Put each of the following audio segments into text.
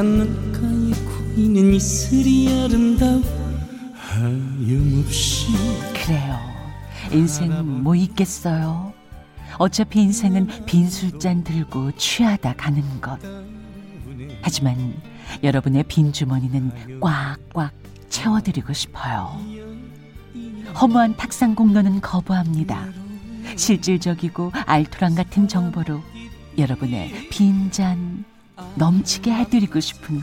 고이는 이슬이 아름다워 하염없이 그래요. 인생 뭐 있겠어요? 어차피 인생은 빈 술잔 들고 취하다 가는 것. 하지만 여러분의 빈 주머니는 꽉꽉 채워드리고 싶어요. 허무한 탁상 공로는 거부합니다. 실질적이고 알토란 같은 정보로 여러분의 빈잔 넘치게 해드리고 싶은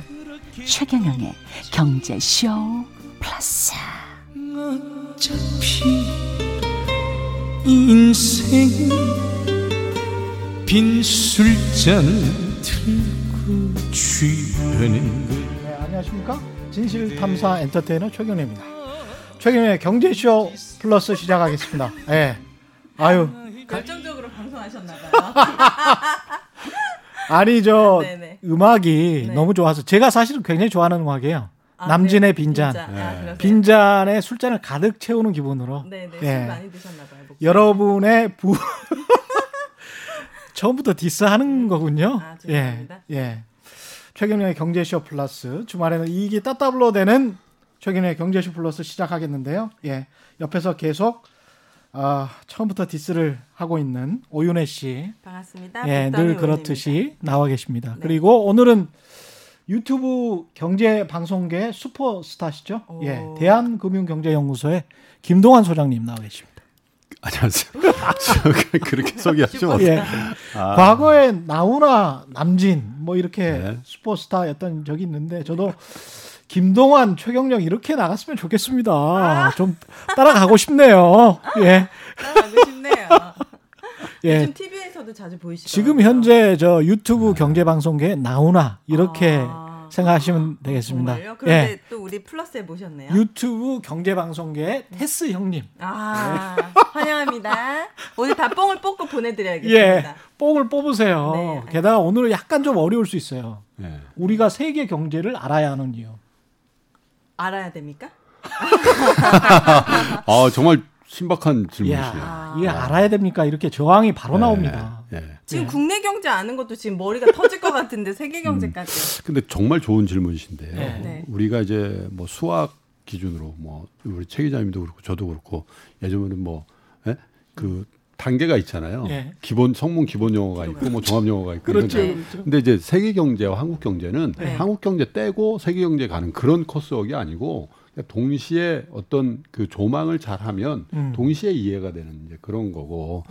최경영의 경제쇼 플러스. 어차피 인생은 빈술잔 들고 취하는 것 네, 안녕하십니까? 진실탐사 엔터테이너 최경래입니다. 최경래 경제쇼 플러스 시작하겠습니다. 예. 아유, 결정적으로 방송하셨나봐요. 아니 저 네네. 음악이 네. 너무 좋아서 제가 사실은 굉장히 좋아하는 음악이에요. 아, 남진의 네, 빈잔. 빈잔. 아, 그러세요? 빈잔에 술잔을 가득 채우는 기분으로 네네. 예. 술 많이 드셨나 봐요. 목소리. 여러분의 부 처음부터 디스하는 거군요. 아, 예. 예. 최경영의 경제쇼 플러스 주말에는 이익이 따따블로 되는 최경영의 경제쇼 플러스 시작하겠는데요. 예, 옆에서 계속 아, 처음부터 디스를 하고 있는 오윤혜 씨, 반갑습니다. 예, 늘. 그렇듯이 나와 계십니다. 네. 그리고 오늘은 유튜브 경제 방송계 슈퍼스타시죠? 오. 예, 대한금융경제연구소의 김동환 소장님 나와 계십니다. 안녕하세요. 저 그렇게 소개하시면? 예. 과거에 나훈아, 남진 뭐 이렇게 네. 슈퍼스타였던 적이 있는데 저도 김동완, 최경령 이렇게 나갔으면 좋겠습니다. 좀 따라가고 싶네요. 예. 따라가고 싶네요. 예. 요즘 TV에서도 자주 보이시죠? 지금 현재 저 유튜브 경제 방송계 나훈아 이렇게 아. 생각하시면 되겠습니다. 정말요? 그런데 예. 또 우리 플러스에 모셨네요. 유튜브 경제 방송계 테스 형님. 아, 환영합니다. 오늘 다 뽕을 뽑고 예. 보내드려야겠습니다. 뽕을 뽑으세요. 네. 게다가 오늘은 약간 좀 어려울 수 있어요. 예. 우리가 세계 경제를 알아야 하는 이유. 알아야 됩니까? 아 정말 신박한 질문이시네요. 이게 알아야 됩니까? 이렇게 저항이 바로 나옵니다. 예. 예. 지금 네. 국내 경제 아는 것도 지금 머리가 터질 것 같은데 세계 경제까지. 근데 정말 좋은 질문이신데요. 네. 네. 우리가 이제 뭐 수학 기준으로 뭐 우리 최 기자님도 그렇고 저도 그렇고 예전에는 뭐 예? 그 단계가 있잖아요. 예. 기본 성문 기본 영어가 있고 뭐 종합 영어가 있고 그렇죠. 이런데 그렇죠. 근데 이제 세계 경제와 한국 경제는 네. 한국 경제 떼고 세계 경제 가는 그런 코스웍이 아니고 동시에 어떤 그 조망을 잘하면 음. 동시에 이해가 되는 이제 그런 거고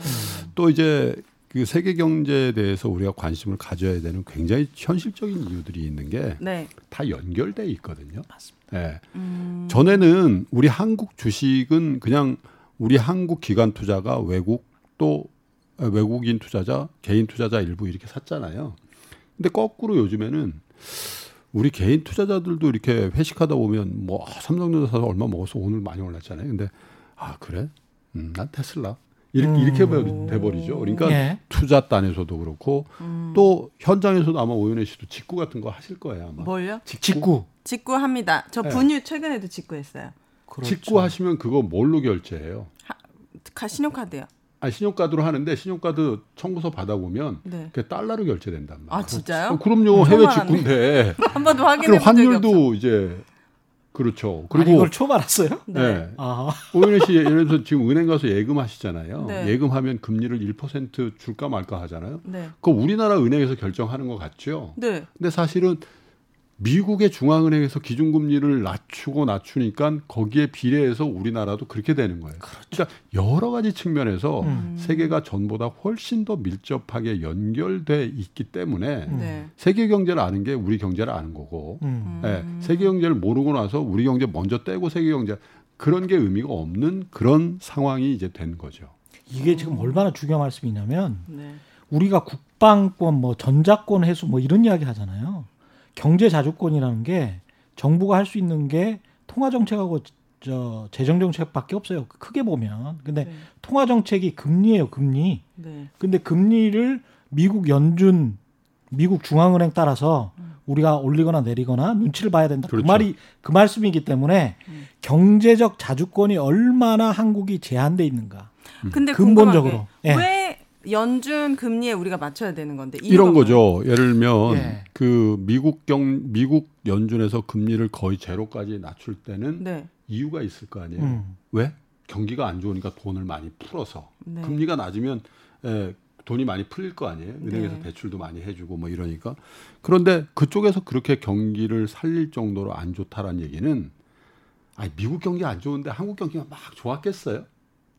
또 이제 그 세계 경제에 대해서 우리가 관심을 가져야 되는 굉장히 현실적인 이유들이 있는 게 네. 다 연결돼 있거든요. 맞습니다. 예. 음, 전에는 우리 한국 주식은 그냥 우리 한국 기관 투자가 외국 또 아, 외국인 투자자, 개인 투자자 일부 이렇게 샀잖아요. 근데 거꾸로 요즘에는 우리 개인 투자자들도 이렇게 회식하다 보면 뭐 아, 삼성전자 사서 얼마 먹었어 오늘 많이 올랐잖아요. 근데 아 그래? 음, 난 테슬라 이렇게 이렇게 음. 돼버리죠. 그러니까 예. 투자 단에서도 그렇고 음. 또 현장에서도 아마 오윤혜 씨도 직구 같은 거 하실 거예요 아마. 뭘요? 직구. 직구 합니다. 저 네. 분유 최근에도 직구했어요. 그렇죠. 직구 하시면 그거 뭘로 결제해요? 가- 신용카드요. 아 신용카드로 하는데 신용카드 청구서 받아보면 네. 그게 달러로 결제된단 말이에요. 아 진짜요? 어, 그럼요 처음 해외. 직구인데 한 번도 확인해 본 적이. 환율도 이제 그렇죠. 아니, 그리고 이걸 처음 알았어요? 네. 네. 아, 오윤혜 씨 예를 들어서 지금 은행 가서 예금하시잖아요. 네. 예금하면 금리를 1% 줄까 말까 하잖아요. 네. 그거 우리나라 은행에서 결정하는 것 같죠. 네. 근데 사실은 미국의 중앙은행에서 기준금리를 낮추고 낮추니까 거기에 비례해서 우리나라도 그렇게 되는 거예요. 그러니까 여러 가지 측면에서 음. 세계가 전보다 훨씬 더 밀접하게 연결돼 있기 때문에 네. 세계 경제를 아는 게 우리 경제를 아는 거고, 음. 예, 세계 경제를 모르고 나서 우리 경제 먼저 떼고 세계 경제 그런 게 의미가 없는 그런 상황이 이제 된 거죠. 이게 지금 얼마나 중요한 말씀이냐면 네. 우리가 국방권, 뭐 전자권 해소 뭐 이런 이야기 하잖아요. 경제 자주권이라는 게 정부가 할 수 있는 게 통화 정책하고 저 재정 정책밖에 없어요. 크게 보면. 근데 네. 통화 정책이 금리예요, 금리. 네. 근데 금리를 미국 연준, 미국 중앙은행 따라서 우리가 올리거나 내리거나 눈치를 봐야 된다. 그 그렇죠. 말이 그 말씀이기 때문에 음. 경제적 자주권이 얼마나 한국이 제한돼 있는가. 근데 근본적으로. 예. 왜 연준 금리에 우리가 맞춰야 되는 건데 이런 건가요? 거죠. 예를 들면 예. 그 미국 경 미국 연준에서 금리를 거의 제로까지 낮출 때는 네. 이유가 있을 거 아니에요. 음. 왜? 경기가 안 좋으니까 돈을 많이 풀어서 네. 금리가 낮으면 에, 돈이 많이 풀릴 거 아니에요. 은행에서 네. 대출도 많이 해주고 뭐 이러니까 그런데 그쪽에서 그렇게 경기를 살릴 정도로 안 좋다라는 얘기는 아니 미국 경기 안 좋은데 한국 경기가 막 좋았겠어요?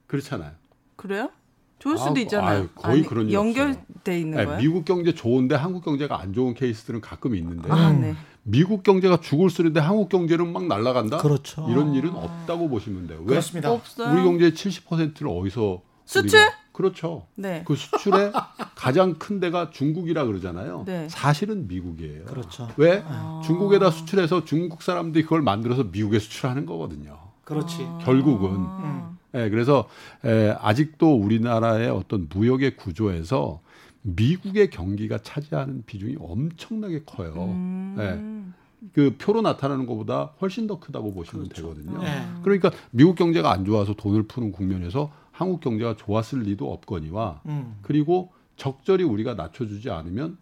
그렇잖아요. 그래요? 좋을 수도 아, 있잖아요. 아유, 거의 그런 일 연결돼 있는 아니, 거예요? 미국 경제 좋은데 한국 경제가 안 좋은 케이스들은 가끔 있는데 아, 음. 네. 미국 경제가 죽을 쓰는데 한국 경제는 막 날아간다. 그렇죠. 이런 일은 없다고 보시면 돼요. 왜? 그렇습니다. 없어요. 우리 경제의 70%를 어디서 수출? 우리가- 그렇죠. 네. 그 수출의 가장 큰 데가 중국이라 그러잖아요. 네. 사실은 미국이에요. 그렇죠. 왜? 아. 중국에다 수출해서 중국 사람들이 그걸 만들어서 미국에 수출하는 거거든요. 그렇지. 아. 결국은. 음. 예, 그래서 에, 아직도 우리나라의 어떤 무역의 구조에서 미국의 경기가 차지하는 비중이 엄청나게 커요. 음. 그 표로 나타나는 것보다 훨씬 더 크다고 보시면 그렇죠. 되거든요. 네. 그러니까 미국 경제가 안 좋아서 돈을 푸는 국면에서 한국 경제가 좋았을 리도 없거니와 음. 그리고 적절히 우리가 낮춰주지 않으면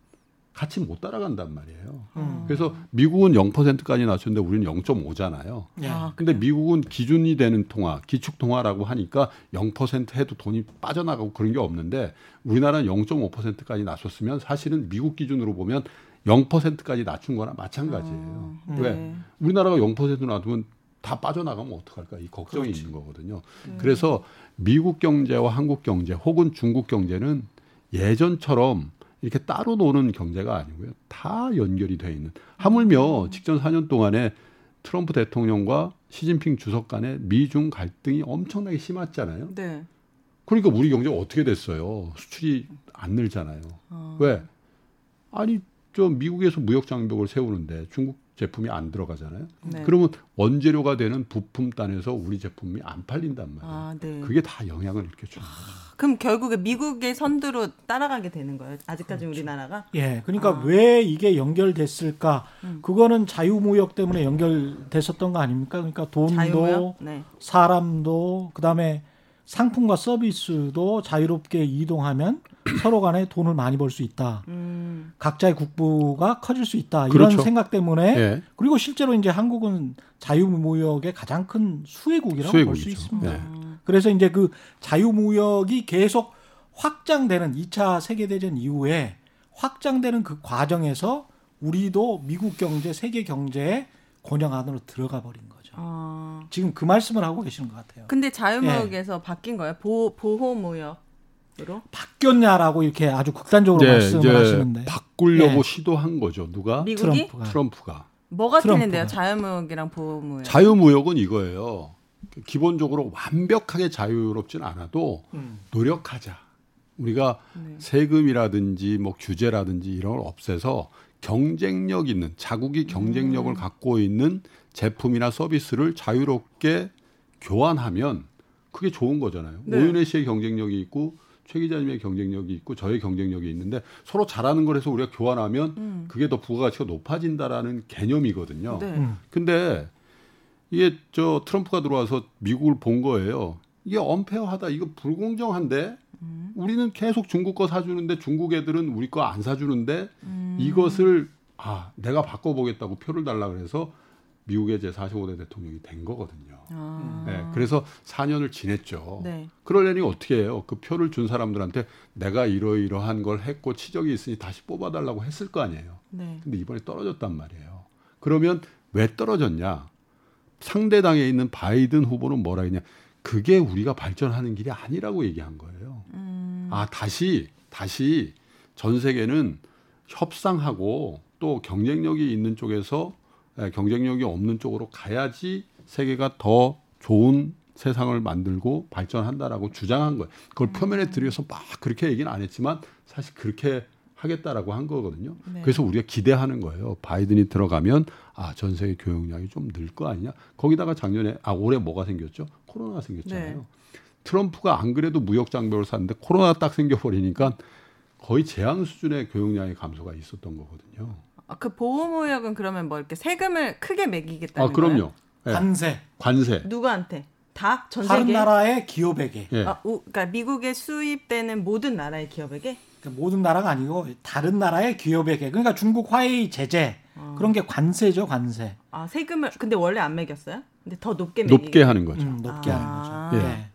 같이 못 따라간단 말이에요. 음. 그래서 미국은 0%까지 낮췄는데 우리는 0.5잖아요. 예. 아, 근데 미국은 기준이 되는 통화, 기축 통화라고 하니까 0% 해도 돈이 빠져나가고 그런 게 없는데 우리나라는 0.5%까지 낮췄으면 사실은 미국 기준으로 보면 0%까지 낮춘 거나 마찬가지예요. 아, 왜? 네. 우리나라가 0% 놔두면 다 빠져나가면 어떡할까? 이 걱정이 그렇지. 있는 거거든요. 네. 그래서 미국 경제와 한국 경제 혹은 중국 경제는 예전처럼 이렇게 따로 노는 경제가 아니고요. 다 연결이 돼 있는. 하물며 직전 4년 동안에 트럼프 대통령과 시진핑 주석 간의 미중 갈등이 엄청나게 심했잖아요. 네. 그러니까 우리 경제가 어떻게 됐어요? 수출이 안 늘잖아요. 어. 왜? 아니 저 미국에서 무역 장벽을 세우는데 중국 제품이 안 들어가잖아요. 네. 그러면 원재료가 되는 부품 단에서 우리 제품이 안 팔린단 말이에요. 아, 네. 그게 다 영향을 이렇게 주는 거죠. 그럼 결국에 미국의 선두로 따라가게 되는 거예요. 아직까지 우리나라가. 예, 그러니까 아. 왜 이게 연결됐을까? 음. 그거는 자유무역 때문에 연결됐었던 거 아닙니까? 그러니까 돈도. 네. 사람도 그다음에 상품과 서비스도 자유롭게 이동하면 서로 간에 돈을 많이 벌 수 있다. 음. 각자의 국부가 커질 수 있다. 이런 그렇죠. 생각 때문에 예. 그리고 실제로 이제 한국은 자유무역의 가장 큰 수혜국이라고 볼 수. 있습니다. 네. 음. 그래서 이제 그 자유무역이 계속 확장되는 2차 세계대전 이후에 확장되는 그 과정에서 우리도 미국 경제, 세계 경제의 권역 안으로 들어가 버린 거죠. 어. 지금 그 말씀을 하고 계시는 것 같아요. 근데 예. 자유무역에서 바뀐 거예요? 보, 보호무역으로? 바뀌었냐라고 이렇게 아주 극단적으로 이제, 말씀을 하시는데 바꾸려고 예. 시도한 거죠. 누가? 미국이? 트럼프가 트럼프가. 뭐가 트럼프가. 틀린데요? 자유무역이랑 보호무역. 자유무역은 이거예요. 기본적으로 완벽하게 자유롭진 않아도 음. 노력하자. 우리가 네. 세금이라든지 뭐 규제라든지 이런 걸 없애서 경쟁력 있는 자국이 경쟁력을 음. 갖고 있는 제품이나 서비스를 자유롭게 교환하면 그게 좋은 거잖아요. 네. 오윤혜 씨의 경쟁력이 있고 최 기자님의 경쟁력이 있고 저의 경쟁력이 있는데 서로 잘하는 걸 해서 우리가 교환하면 음. 그게 더 부가가치가 높아진다라는 개념이거든요. 네. 음. 근데 이게 저 트럼프가 들어와서 미국을 본 거예요. 이게 언페어하다. 이거 불공정한데 음. 우리는 계속 중국 거 사주는데 중국 애들은 우리 거 안 사주는데 음. 이것을 아 내가 바꿔보겠다고 표를 달라 그래서 미국의 제 45대 대통령이 된 거거든요. 아. 네, 그래서 4년을 지냈죠. 네. 그러려니 어떻게 해요? 그 표를 준 사람들한테 내가 이러이러한 걸 했고 치적이 있으니 다시 뽑아달라고 했을 거 아니에요. 네. 근데 이번에 떨어졌단 말이에요. 그러면 왜 떨어졌냐? 상대당에 있는 바이든 후보는 뭐라 했냐? 그게 우리가 발전하는 길이 아니라고 얘기한 거예요. 음. 아, 다시, 다시 전 세계는 협상하고 또 경쟁력이 있는 쪽에서 에, 경쟁력이 없는 쪽으로 가야지 세계가 더 좋은 세상을 만들고 발전한다라고 주장한 거예요. 그걸 표면에 들여서 막 그렇게 얘기는 안 했지만 사실 그렇게 하겠다라고 한 거거든요. 네. 그래서 우리가 기대하는 거예요. 바이든이 들어가면 아, 전 세계 교역량이 좀 늘 거 아니냐. 거기다가 작년에 아, 올해 뭐가 생겼죠? 코로나가 생겼잖아요. 네. 트럼프가 안 그래도 무역 장벽을 샀는데 코로나 딱 생겨 버리니까 거의 제한 수준의 교역량의 감소가 있었던 거거든요. 아, 그 보호무역은 그러면 뭐 이렇게 세금을 크게 매기겠다는 아, 그럼요. 예, 관세 관세. 누구한테? 다? 전 다른 세계? 나라의 기업에게 예. 아, 우, 그러니까 미국에 수입되는 모든 나라의 기업에게? 그러니까 모든 나라가 아니고 다른 나라의 기업에게 그러니까 중국 화웨이 제재 어. 그런 게 관세죠 관세 아, 세금을 근데 원래 안 매겼어요? 근데 더 높게 매기 높게 하는 거죠. 음, 높게 아. 하는 거죠. 예. 네.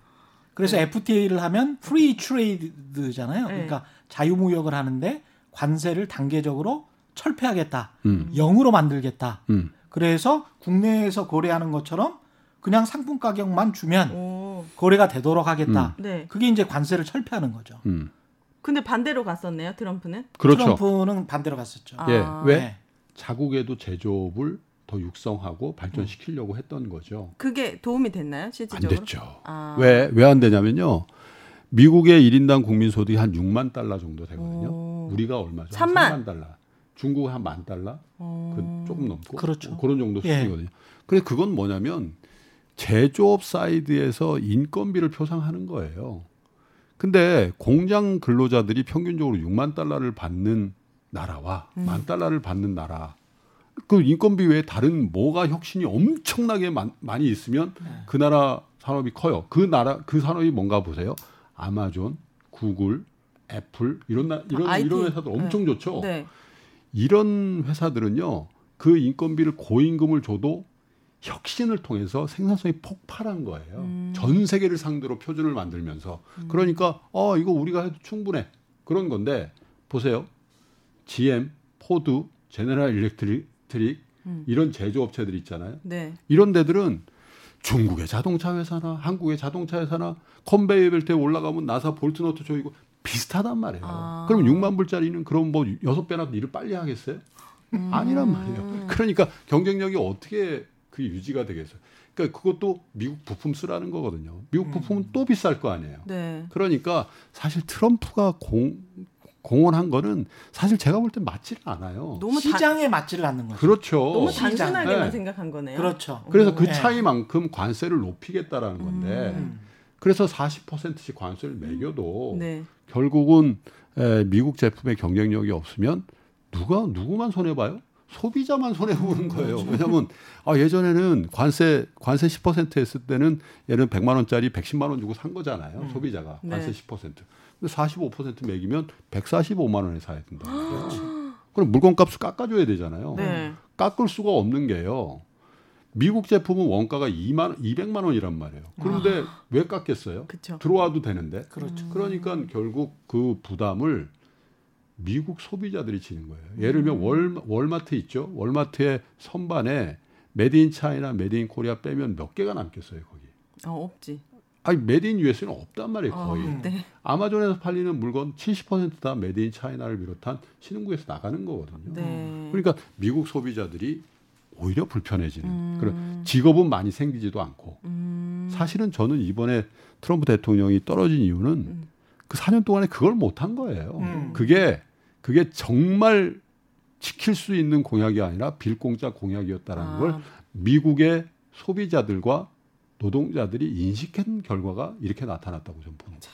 그래서 FTA를 하면 free trade잖아요. 네. 그러니까 자유무역을 하는데 관세를 단계적으로 철폐하겠다. 음. 영으로 만들겠다. 음. 그래서 국내에서 거래하는 것처럼 그냥 상품 가격만 주면 오. 거래가 되도록 하겠다. 네. 그게 이제 관세를 철폐하는 거죠. 음. 근데 반대로 갔었네요, 트럼프는. 그렇죠. 트럼프는 반대로 갔었죠. 아. 예. 왜 네. 자국에도 제조업을 더 육성하고 발전시키려고 했던 거죠. 그게 도움이 됐나요, 안 실질적으로? 됐죠. 아. 왜 왜 안 되냐면요. 미국의 1인당 국민 소득이 한 6만 달러 정도 되거든요. 오. 우리가 얼마죠? 3만. 한 3만 달러. 중국 한 만 달러? 어. 그 조금 넘고 그렇죠. 그런 정도 예. 수준이거든요. 그래서 그건 뭐냐면 제조업 사이드에서 인건비를 표상하는 거예요. 근데 공장 근로자들이 평균적으로 6만 달러를 받는 나라와 음. 만 달러를 받는 나라 그 인건비 외에 다른 뭐가 혁신이 엄청나게 많, 많이 있으면 네. 그 나라 산업이 커요. 그 나라 그 산업이 뭔가 보세요. 아마존, 구글, 애플 이런 나, 이런 IT. 이런 회사들 엄청 좋죠. 네. 이런 회사들은요 그 인건비를 고임금을 줘도 혁신을 통해서 생산성이 폭발한 거예요. 음. 전 세계를 상대로 표준을 만들면서 그러니까 어 이거 우리가 해도 충분해 그런 건데 보세요 GM, 포드, General Electric 음. 이런 제조업체들 있잖아요. 네. 이런 데들은 중국의 자동차 회사나 한국의 자동차 회사나 컨베이어 벨트에 올라가면 나사 볼트 너트 조이고 비슷하단 말이에요. 아. 그럼 6만 불짜리는 그럼 뭐 여섯 배나 일을 빨리 하겠어요? 음. 아니란 말이에요. 그러니까 경쟁력이 어떻게 그 유지가 되겠어요? 그러니까 그것도 미국 부품 쓰라는 거거든요. 미국 부품은 또 비쌀 거 아니에요. 네. 그러니까 사실 트럼프가 공, 공언한 거는 사실 제가 볼땐 맞지를 않아요. 너무 다, 시장에 맞지를 않는 거죠. 그렇죠. 너무 시장. 단순하게만 네. 생각한 거네요. 그렇죠. 그래서 오. 그 네. 차이만큼 관세를 높이겠다라는 건데 음. 그래서 40%씩 관세를 매겨도 네. 결국은 에, 미국 제품의 경쟁력이 없으면 누가 누구만 손해 봐요? 소비자만 손해 보는 거예요. 왜냐하면 아, 예전에는 관세 관세 10% 했을 때는 얘는 100만 원짜리 110만 원 주고 산 거잖아요. 소비자가 네. 관세 10%. 근데 45% 매기면 145만 원에 사야 된다. 그럼 물건값을 깎아줘야 되잖아요. 네. 깎을 수가 없는 게요. 미국 제품은 원가가 2만 200만 원이란 말이에요. 그런데 왜 깎겠어요? 그렇죠. 들어와도 되는데. 그렇죠. 그러니까 결국 그 부담을 미국 소비자들이 지는 거예요. 예를 들면 월, 월마트 있죠. 월마트의 선반에 made in China made in Korea 빼면 몇 개가 남겠어요, 거기. 어, 없지. 아니 made in US는 없단 말이에요, 거의. 어, 네. 아마존에서 팔리는 물건 70%다 made in China를 비롯한 신흥국에서 나가는 거거든요. 네. 그러니까 미국 소비자들이 오히려 불편해지는 음. 그런 직업은 많이 생기지도 않고 음. 사실은 저는 이번에 트럼프 대통령이 떨어진 이유는 음. 그 4년 동안에 그걸 못한 거예요. 음. 그게 그게 정말 지킬 수 있는 공약이 아니라 빌공짜 공약이었다라는 아. 걸 미국의 소비자들과 노동자들이 인식한 결과가 이렇게 나타났다고 저는 봅니다.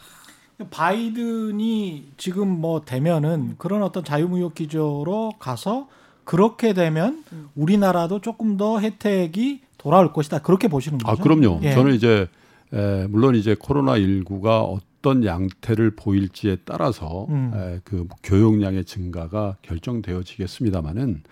바이든이 지금 뭐 되면은 그런 어떤 자유무역 기조로 가서 그렇게 되면 음. 우리나라도 조금 더 혜택이 돌아올 것이다. 그렇게 보시는 거죠? 아 그럼요. 예. 저는 이제 에, 물론 이제 코로나 19가 어떤 양태를 보일지에 따라서 음. 에, 그 교역량의 증가가 결정되어지겠습니다만은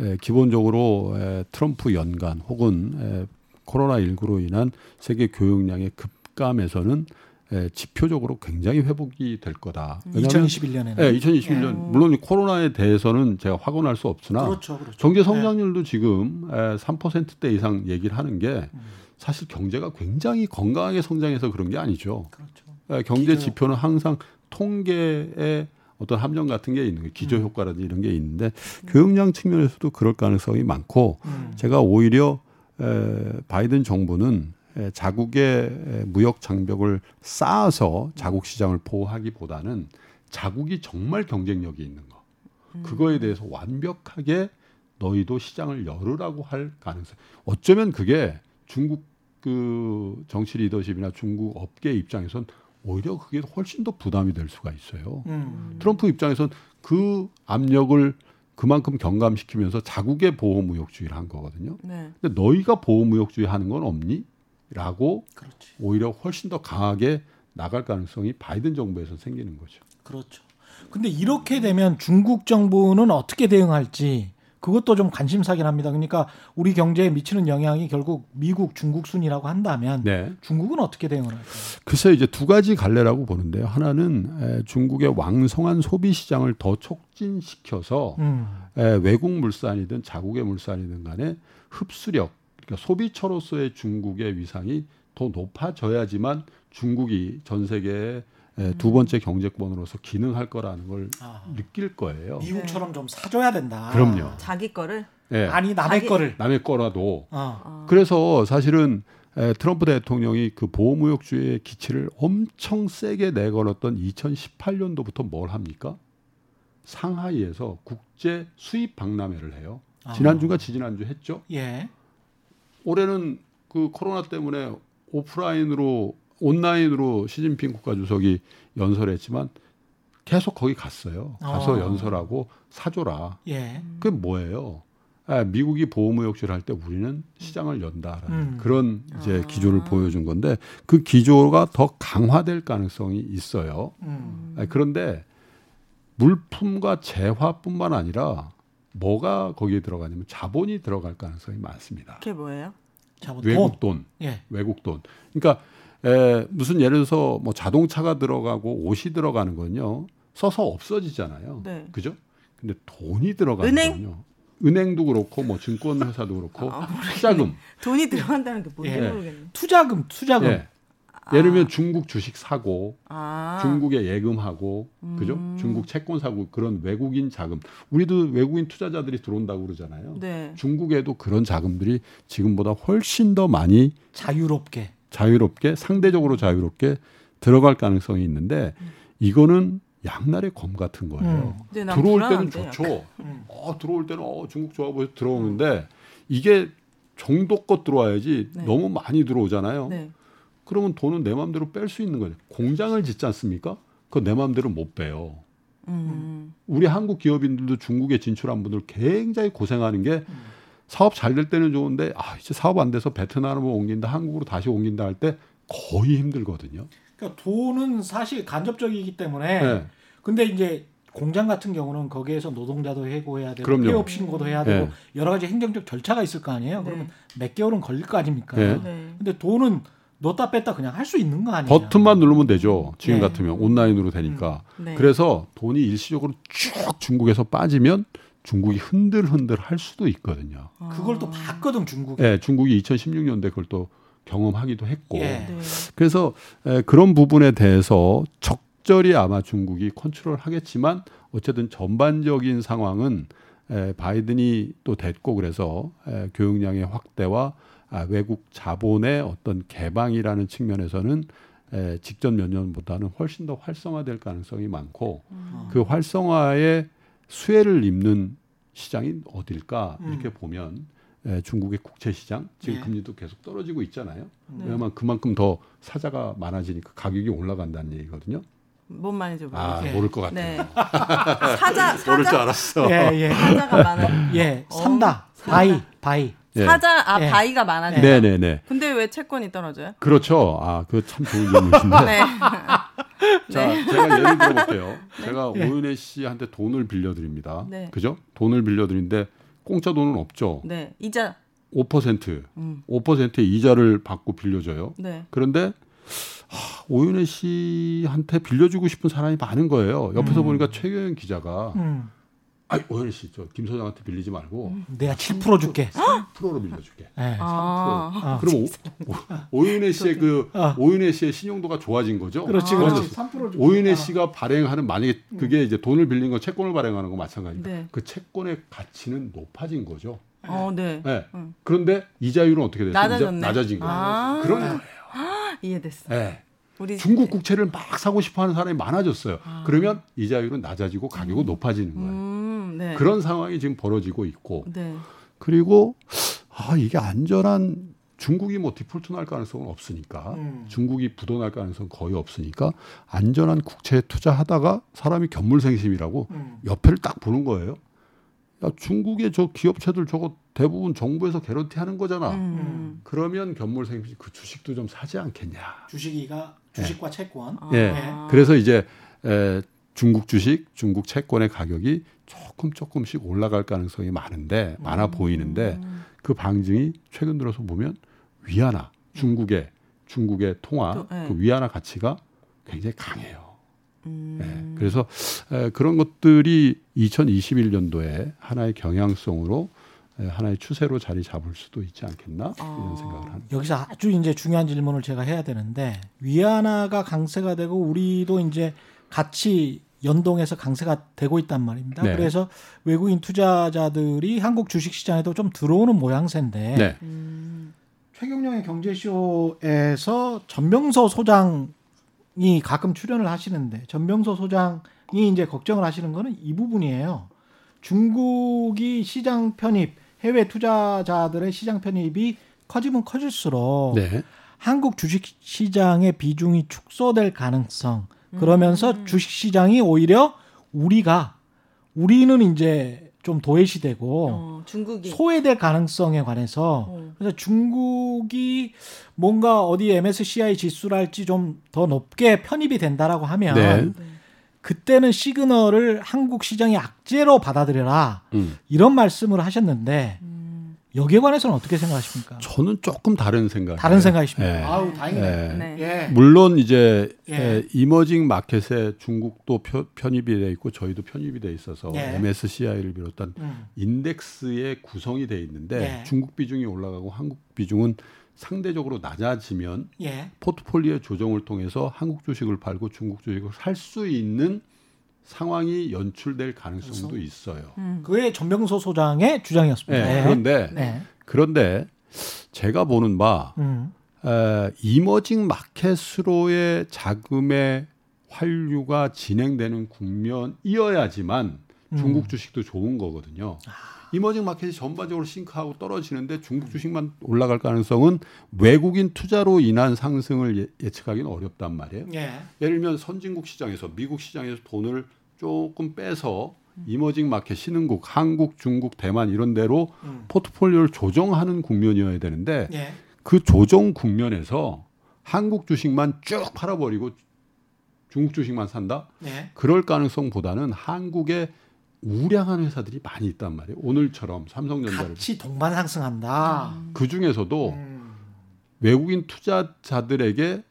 에, 기본적으로 에, 트럼프 연간 혹은 에, 코로나 19로 인한 세계 교역량의 급감에서는 에, 지표적으로 굉장히 회복이 될 거다. 왜냐하면 2021년에는 예, 2021년 음. 물론 코로나에 대해서는 제가 확언할 수 없으나 그렇죠, 그렇죠. 경제 성장률도 지금 에, 3%대 이상 얘기를 하는 게 음. 사실 경제가 굉장히 건강하게 성장해서 그런 게 아니죠. 그렇죠. 에, 경제 지표는 항상 통계의 어떤 함정 같은 게 있는. 음. 기저 효과라든지 이런 게 있는데 교역량 측면에서도 그럴 가능성이 많고 음. 제가 오히려 에, 바이든 정부는 에, 자국의 에, 무역 장벽을 쌓아서 자국 시장을 보호하기보다는 자국이 정말 경쟁력이 있는 거 그거에 대해서 완벽하게 너희도 시장을 열으라고 할 가능성. 어쩌면 그게 중국 그 정치 리더십이나 중국 업계 입장에선 오히려 그게 훨씬 더 부담이 될 수가 있어요. 음. 트럼프 입장에선 그 압력을 그만큼 경감시키면서 자국의 보호무역주의를 한 거거든요. 네. 근데 너희가 보호무역주의 하는 건 없니? 아니라고 그렇지. 오히려 훨씬 더 강하게 나갈 가능성이 바이든 정부에서 생기는 거죠. 그렇죠. 근데 이렇게 되면 중국 정부는 어떻게 대응할지 그것도 좀 관심사긴 합니다. 그러니까 우리 경제에 미치는 영향이 결국 미국, 중국 순이라고 한다면 네. 중국은 어떻게 대응을 할까요? 글쎄 이제 두 가지 갈래라고 보는데요. 하나는 에, 중국의 왕성한 소비 시장을 더 촉진시켜서 음. 에, 외국 물산이든 자국의 물산이든 간에 흡수력, 그러니까 소비처로서의 중국의 위상이 더 높아져야지만 중국이 전 세계의 에, 두 번째 경제권으로서 기능할 거라는 걸 아, 느낄 거예요. 미국처럼 좀 사줘야 된다. 그럼요. 자기 거를 예, 아니 남의 자기- 거를. 남의 거라도 어. 어. 그래서 사실은 에, 트럼프 대통령이 그 보호무역주의의 기치를 엄청 세게 내걸었던 2018년도부터 뭘 합니까? 상하이에서 국제 수입 박람회를 해요. 아. 지난주가 지지난주 했죠. 예. 올해는 그 코로나 때문에 오프라인으로 온라인으로 시진핑 국가주석이 연설했지만 계속 거기 갔어요. 가서 어. 연설하고 사줘라. 예. 그게 뭐예요? 아, 미국이 보호무역주를 할때 우리는 시장을 연다라는 음. 그런 이제 아. 기조를 보여준 건데 그 기조가 더 강화될 가능성이 있어요. 음. 아, 그런데 물품과 재화뿐만 아니라 뭐가 거기에 들어가냐면 자본이 들어갈 가능성이 많습니다. 그게 뭐예요? 자본 외국 돈. 돈, 예. 외국 돈. 그러니까 에, 무슨 예를 들어서 뭐 자동차가 들어가고 옷이 들어가는 건요 써서 없어지잖아요. 네. 그죠? 근데 돈이 들어가는 은행? 거는요. 은행도 그렇고 뭐 증권회사도 그렇고 아, 투자금. 돈이 들어간다는 게 뭔지 예. 모르겠네. 투자금, 투자금. 예. 예를 들면 중국 주식 사고 아. 중국에 예금하고 그죠? 음. 중국 채권 사고 그런 외국인 자금. 우리도 외국인 투자자들이 들어온다고 그러잖아요. 네. 중국에도 그런 자금들이 지금보다 훨씬 더 많이 자유롭게. 자유롭게 상대적으로 자유롭게 들어갈 가능성이 있는데 이거는 양날의 검 같은 거예요. 근데 난 들어올 때는 좋죠. 음. 어, 들어올 때는 어, 중국 좋아 보여서 들어오는데 이게 정도껏 들어와야지 네. 너무 많이 들어오잖아요. 네. 그러면 돈은 내 마음대로 뺄 수 있는 거예요. 공장을 짓지 않습니까? 그거 내 마음대로 못 빼요. 음. 우리 한국 기업인들도 중국에 진출한 분들 굉장히 고생하는 게 사업 잘 될 때는 좋은데 아 이제 사업 안 돼서 베트남으로 옮긴다 한국으로 다시 옮긴다 할 때 거의 힘들거든요. 그러니까 돈은 사실 간접적이기 때문에 네. 근데 이제 공장 같은 경우는 거기에서 노동자도 해고해야 되고 그럼요. 폐업 신고도 해야 되고 네. 여러 가지 행정적 절차가 있을 거 아니에요. 네. 그러면 몇 개월은 걸릴 거 아닙니까? 네. 네. 근데 돈은 넣었다 뺐다 그냥 할 수 있는 거 아니에요? 버튼만 누르면 되죠. 지금 네. 같으면 온라인으로 되니까. 네. 그래서 돈이 일시적으로 쭉 중국에서 빠지면 중국이 흔들흔들 할 수도 있거든요. 아. 그걸 또 봤거든 중국이. 예, 중국이 2016년대 그걸 또 경험하기도 했고. 예. 네. 그래서 에, 그런 부분에 대해서 적절히 아마 중국이 컨트롤 하겠지만 어쨌든 전반적인 상황은 에, 바이든이 또 됐고 그래서 에, 교역량의 확대와 아, 외국 자본의 어떤 개방이라는 측면에서는 에, 직전 몇 년보다는 훨씬 더 활성화될 가능성이 많고 음. 그 활성화에 수혜를 입는 시장이 어딜까 음. 이렇게 보면 에, 중국의 국채 시장 지금 네. 금리도 계속 떨어지고 있잖아요. 네. 왜냐하면 그만큼 더 사자가 많아지니까 가격이 올라간다는 얘기거든요. 뭔 말인지 아 모르겠어요. 모를 것 같아요. 네. 사자 모를 줄 사자 알았어. 예, 예. 사자가 많아. 예. 어, 산다. 산다. buy, buy. 예. 사자 아 예. buy가 많아져. 네, 네, 네. 근데 왜 채권이 떨어져요? 그렇죠. 아, 그 참 좋은 질문이신데. 네. 자, 제가 예를 들어 볼게요. 제가 예. 오윤혜 씨한테 돈을 빌려 드립니다. 네. 그죠? 돈을 빌려 드리는데 공짜 돈은 없죠. 네. 이자 5% 음. 5%의 이자를 받고 빌려줘요. 네. 그런데 하, 오윤혜 씨한테 빌려주고 싶은 사람이 많은 거예요. 옆에서 음. 보니까 최경영 기자가 음. 아, 오윤혜 씨, 저 김 소장한테 빌리지 말고 내가 7% 줄게. 3%로 빌려줄게. 예. 아. 아. 그럼 오, 오, 오 윤혜 씨의 그 아. 오윤혜 씨의 신용도가 좋아진 거죠. 그렇지, 아. 그렇지. 3% 줄게. 오윤혜 아. 씨가 발행하는 만약에 그게 이제 돈을 빌린 거 채권을 발행하는 거 마찬가지니까 네. 그 채권의 가치는 높아진 거죠. 어, 네. 네. 음. 그런데 이자율은 어떻게 됐어요? 낮아졌네. 이자- 낮아진 거예요. 아. 그런 거예요. 이해됐어. 네. 우리 중국 국채를 막 사고 싶어하는 사람이 많아졌어요. 그러면 이자율은 낮아지고 가격은 높아지는 거예요. 음, 네. 그런 상황이 지금 벌어지고 있고 네. 그리고 아 이게 안전한 중국이 뭐 디폴트 날 가능성은 없으니까 음. 중국이 부도 날 가능성 은 거의 없으니까 안전한 국채에 투자하다가 사람이 견물생심이라고 음. 옆에를 딱 보는 거예요. 야 중국의 저 기업체들 저거 대부분 정부에서 개런티 하는 거잖아. 음. 그러면 견물생피 그 주식도 좀 사지 않겠냐. 주식이가 주식과 채권. 아. 예. 네. 그래서 이제 에, 중국 주식, 중국 채권의 가격이 조금 조금씩 올라갈 가능성이 많은데 많아 보이는데 그 방증이 최근 들어서 보면 위안화, 중국의 중국의 통화 또, 예. 그 위안화 가치가 굉장히 강해요. 음. 예. 그래서 에, 그런 것들이 2021년도에 하나의 경향성으로 에, 하나의 추세로 자리 잡을 수도 있지 않겠나 이런 아. 생각을 합니다. 여기서 아주 이제 중요한 질문을 제가 해야 되는데 위안화가 강세가 되고 우리도 이제 같이 연동해서 강세가 되고 있단 말입니다. 네. 그래서 외국인 투자자들이 한국 주식 시장에도 좀 들어오는 모양새인데 네. 음. 최경영의 경제쇼에서 전병서 소장이 가끔 출연을 하시는데 전병서 소장이 이제 걱정을 하시는 거는 이 부분이에요. 중국이 시장 편입, 해외 투자자들의 시장 편입이 커지면 커질수록 네. 한국 주식 시장의 비중이 축소될 가능성. 그러면서 주식 시장이 오히려 우리가 우리는 이제 좀 도외시되고 어, 중국이 소외될 가능성에 관해서 어. 그래서 중국이 뭔가 어디 MSCI 지수랄지 좀 더 높게 편입이 된다라고 하면 네. 그때는 시그널을 한국 시장이 악재로 받아들여라 음. 이런 말씀을 하셨는데 음. 여기에 관해서는 어떻게 생각하십니까? 저는 조금 다른 생각. 다른 생각이십니까? 네. 아우 다행이네. 네. 예. 물론 이제 예. 에, 이머징 마켓에 중국도 표- 편입이 돼 있고 저희도 편입이 돼 있어서 예. MSCI를 비롯한 음. 인덱스의 구성이 돼 있는데 예. 중국 비중이 올라가고 한국 비중은 상대적으로 낮아지면 예. 포트폴리오 조정을 통해서 한국 주식을 팔고 중국 주식을 살 수 있는 상황이 연출될 가능성도 그래서? 있어요. 음. 그게 전병서 소장의 주장이었습니다. 네, 그런데 네. 그런데 제가 보는 바 음. 에, 이머징 마켓으로의 자금의 환류가 진행되는 국면이어야지만 음. 중국 주식도 좋은 거거든요. 아. 이머징 마켓이 전반적으로 싱크하고 떨어지는데 중국 주식만 올라갈 가능성은 외국인 투자로 인한 상승을 예- 예측하기는 어렵단 말이에요. 예. 예를 들면 선진국 시장에서 미국 시장에서 돈을 조금 빼서 이머징 마켓 신흥국, 한국, 중국, 대만 이런 데로 음. 포트폴리오를 조정하는 국면이어야 되는데 예. 그 조정 국면에서 한국 주식만 쭉 팔아버리고 중국 주식만 산다? 예. 그럴 가능성보다는 한국에 우량한 회사들이 많이 있단 말이에요. 오늘처럼 삼성전자를 같이 동반 상승한다. 그 중에서도 음. 외국인 투자자들에게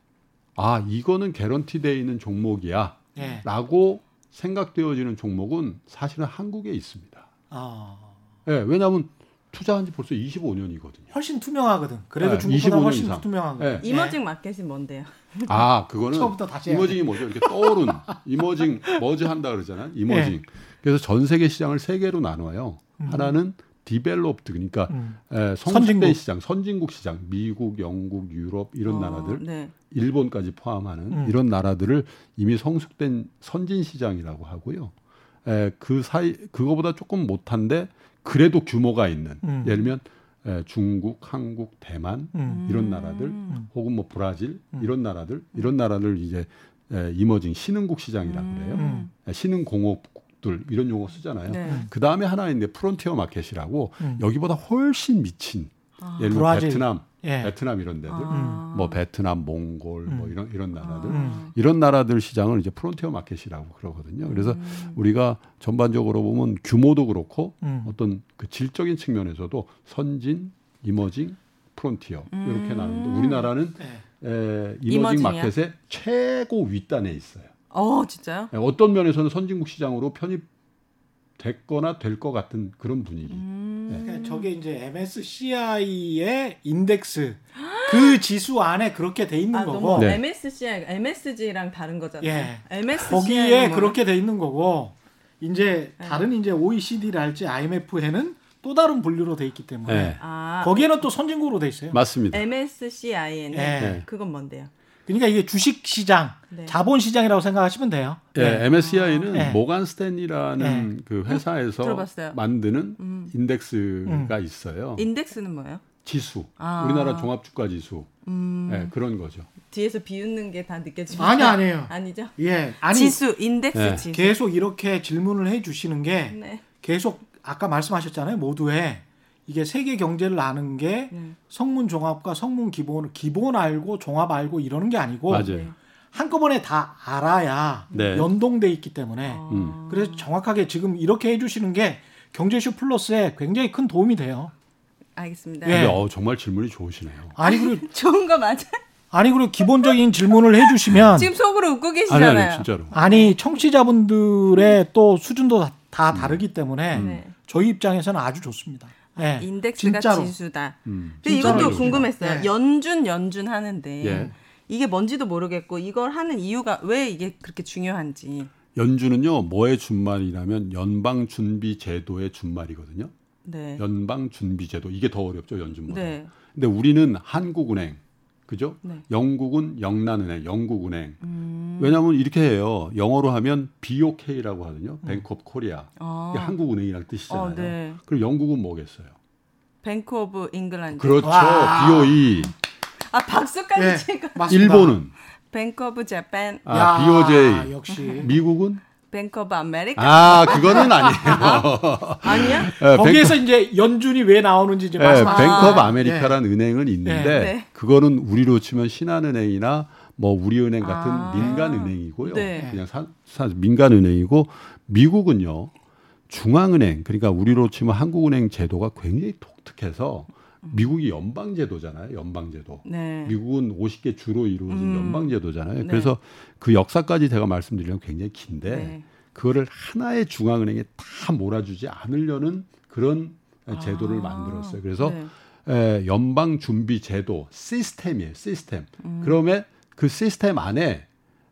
아 이거는 guarantee되어 있는 종목이야라고 예. 생각되어지는 종목은 사실은 한국에 있습니다. 아. 예, 왜냐하면 투자한 지 벌써 25년이거든요. 훨씬 투명하거든. 그래도 네, 중국보다 25년 훨씬 이상. 투명하거든. 예. emerging 마켓이 뭔데요? 아, 그거는 처음부터 다시. emerging이 뭐죠? 이렇게 떠오른 emerging emerge 한다 그러잖아요. emerging. 네. 그래서 전 세계 시장을 세 개로 나눠요. 하나는 developed 그러니까 음. 에, 성숙된 선진국. 시장, 선진국 시장, 미국, 영국, 유럽 이런 어, 나라들, 네. 일본까지 포함하는 음. 이런 나라들을 이미 성숙된 선진 시장이라고 하고요. 에, 그 사이 그거보다 조금 못한데 그래도 규모가 있는 음. 예를 들면 에, 중국, 한국, 대만 음. 이런 나라들 음. 혹은 뭐 브라질 음. 이런 나라들 이런 나라를 이제 에, emerging 신흥국 시장이라고 그래요. 음. 에, 신흥공업 국들 이런 용어 쓰잖아요. 네. 그 다음에 하나 있는데 frontier market이라고 음. 여기보다 훨씬 미친 아. 예를 들면 브라질. 베트남, 예. 베트남 이런 데들, 아. 뭐 베트남, 몽골 뭐 음. 이런 이런 나라들 음. 이런 나라들 시장을 이제 frontier market이라고 그러거든요. 그래서 음. 우리가 전반적으로 보면 규모도 그렇고 음. 어떤 그 질적인 측면에서도 선진, emerging, frontier 이렇게 음. 나누는데 우리나라는 예. 에, 이머징 이머징이야? 마켓의 최고 윗단에 있어요. 어 진짜요? 에, 어떤 면에서는 선진국 시장으로 편입됐거나 될 것 같은 그런 분위기. 음. 그러니까 저게 이제 MSCI의 index 그 지수 안에 그렇게 돼 있는 아 거고 네. MSCI, MSG랑 다른 거잖아요. 예. MSCI 거기에 그렇게 돼 있는 거고 이제 네. 다른 이제 OECD랄지 IMF에는 또 다른 분류로 돼 있기 때문에 네. 아 거기에는 또 선진국으로 돼 있어요. 맞습니다. MSCI는 예. 네. 그건 뭔데요? 그러니까 이게 주식 시장, 네. 자본 시장이라고 생각하시면 돼요. 예, 네. MSCI는 네. 모간 스탠리라는 그 회사에서 들어봤어요. 만드는 음. 인덱스가 있어요. 인덱스는 뭐예요? 지수. 아. 우리나라 종합주가 지수. 음, 예, 그런 거죠. 뒤에서 비웃는 게 다 느껴집니다. 아니 아니에요. 아니죠? 예, 아니 지수, 인덱스 네. 지수. 계속 이렇게 질문을 해 주시는 게 네. 계속 아까 말씀하셨잖아요. 모두에 이게 세계 경제를 아는 게 네. 성문 종합과 성문 기본 기본 알고 종합 알고 이러는 게 아니고 맞아요. 한꺼번에 다 알아야 네. 연동돼 있기 때문에 아. 음. 그래서 정확하게 지금 이렇게 해주시는 게 경제쇼 플러스에 굉장히 큰 도움이 돼요. 알겠습니다. 예. 어, 정말 질문이 좋으시네요. 아니 그리고 좋은 거 맞아. 아니 그리고 기본적인 질문을 해주시면 지금 속으로 웃고 아니 계시잖아요. 아니 진짜로. 아니 청취자분들의 또 수준도 다, 다 다르기 때문에 네. 저희 입장에서는 아주 좋습니다. 네, 인덱스가 진짜로. 지수다. 음. 근데 이것도. 궁금했어요. 네. 연준 연준 하는데 예. 이게 뭔지도 모르겠고 이걸 하는 이유가 왜 이게 그렇게 중요한지. 연준은요 뭐의 준말이라면 연방 준비 제도의 준말이거든요. 네. 연방 준비 제도 이게 더 어렵죠 연준보다. 네. 근데 우리는 한국은행 그죠? 네. 영국은 영란은행, 영국은행. 음. 왜냐하면 이렇게 해요. 영어로 하면 BOK라고 하거든요. Bank of Korea. 한국은행이란 뜻이잖아요. 어, 네. 그럼 영국은 뭐겠어요? Bank of England. 그렇죠. 와. BOE. 아 박수까지 네, 치고. 맞습니다. 일본은 Bank of Japan. 아, 야, BOJ. 역시 미국은 Bank of America. 아 그거는 아니에요. 아니야? 예, 거기에서 이제 연준이 왜 나오는지 이제 예, 말씀. Bank of 아, America라는 은행은 있는데 네. 그거는 우리로 치면 신한은행이나 뭐 우리은행 같은 아. 민간은행이고요. 네. 그냥 사, 사- 민간은행이고 미국은요 중앙은행 그러니까 우리로 치면 한국은행 제도가 굉장히 독특해서 미국이 연방 제도잖아요. 연방 제도. 네. 미국은 50개 주로 이루어진 음. 연방 제도잖아요. 네. 그래서 그 역사까지 제가 말씀드리면 굉장히 긴데 네. 그거를 하나의 중앙은행에 다 몰아주지 않으려는 그런 제도를 아. 만들었어요. 그래서 네. 에, 연방 준비 제도 시스템이에요. 시스템. 음. 그러면 그 시스템 안에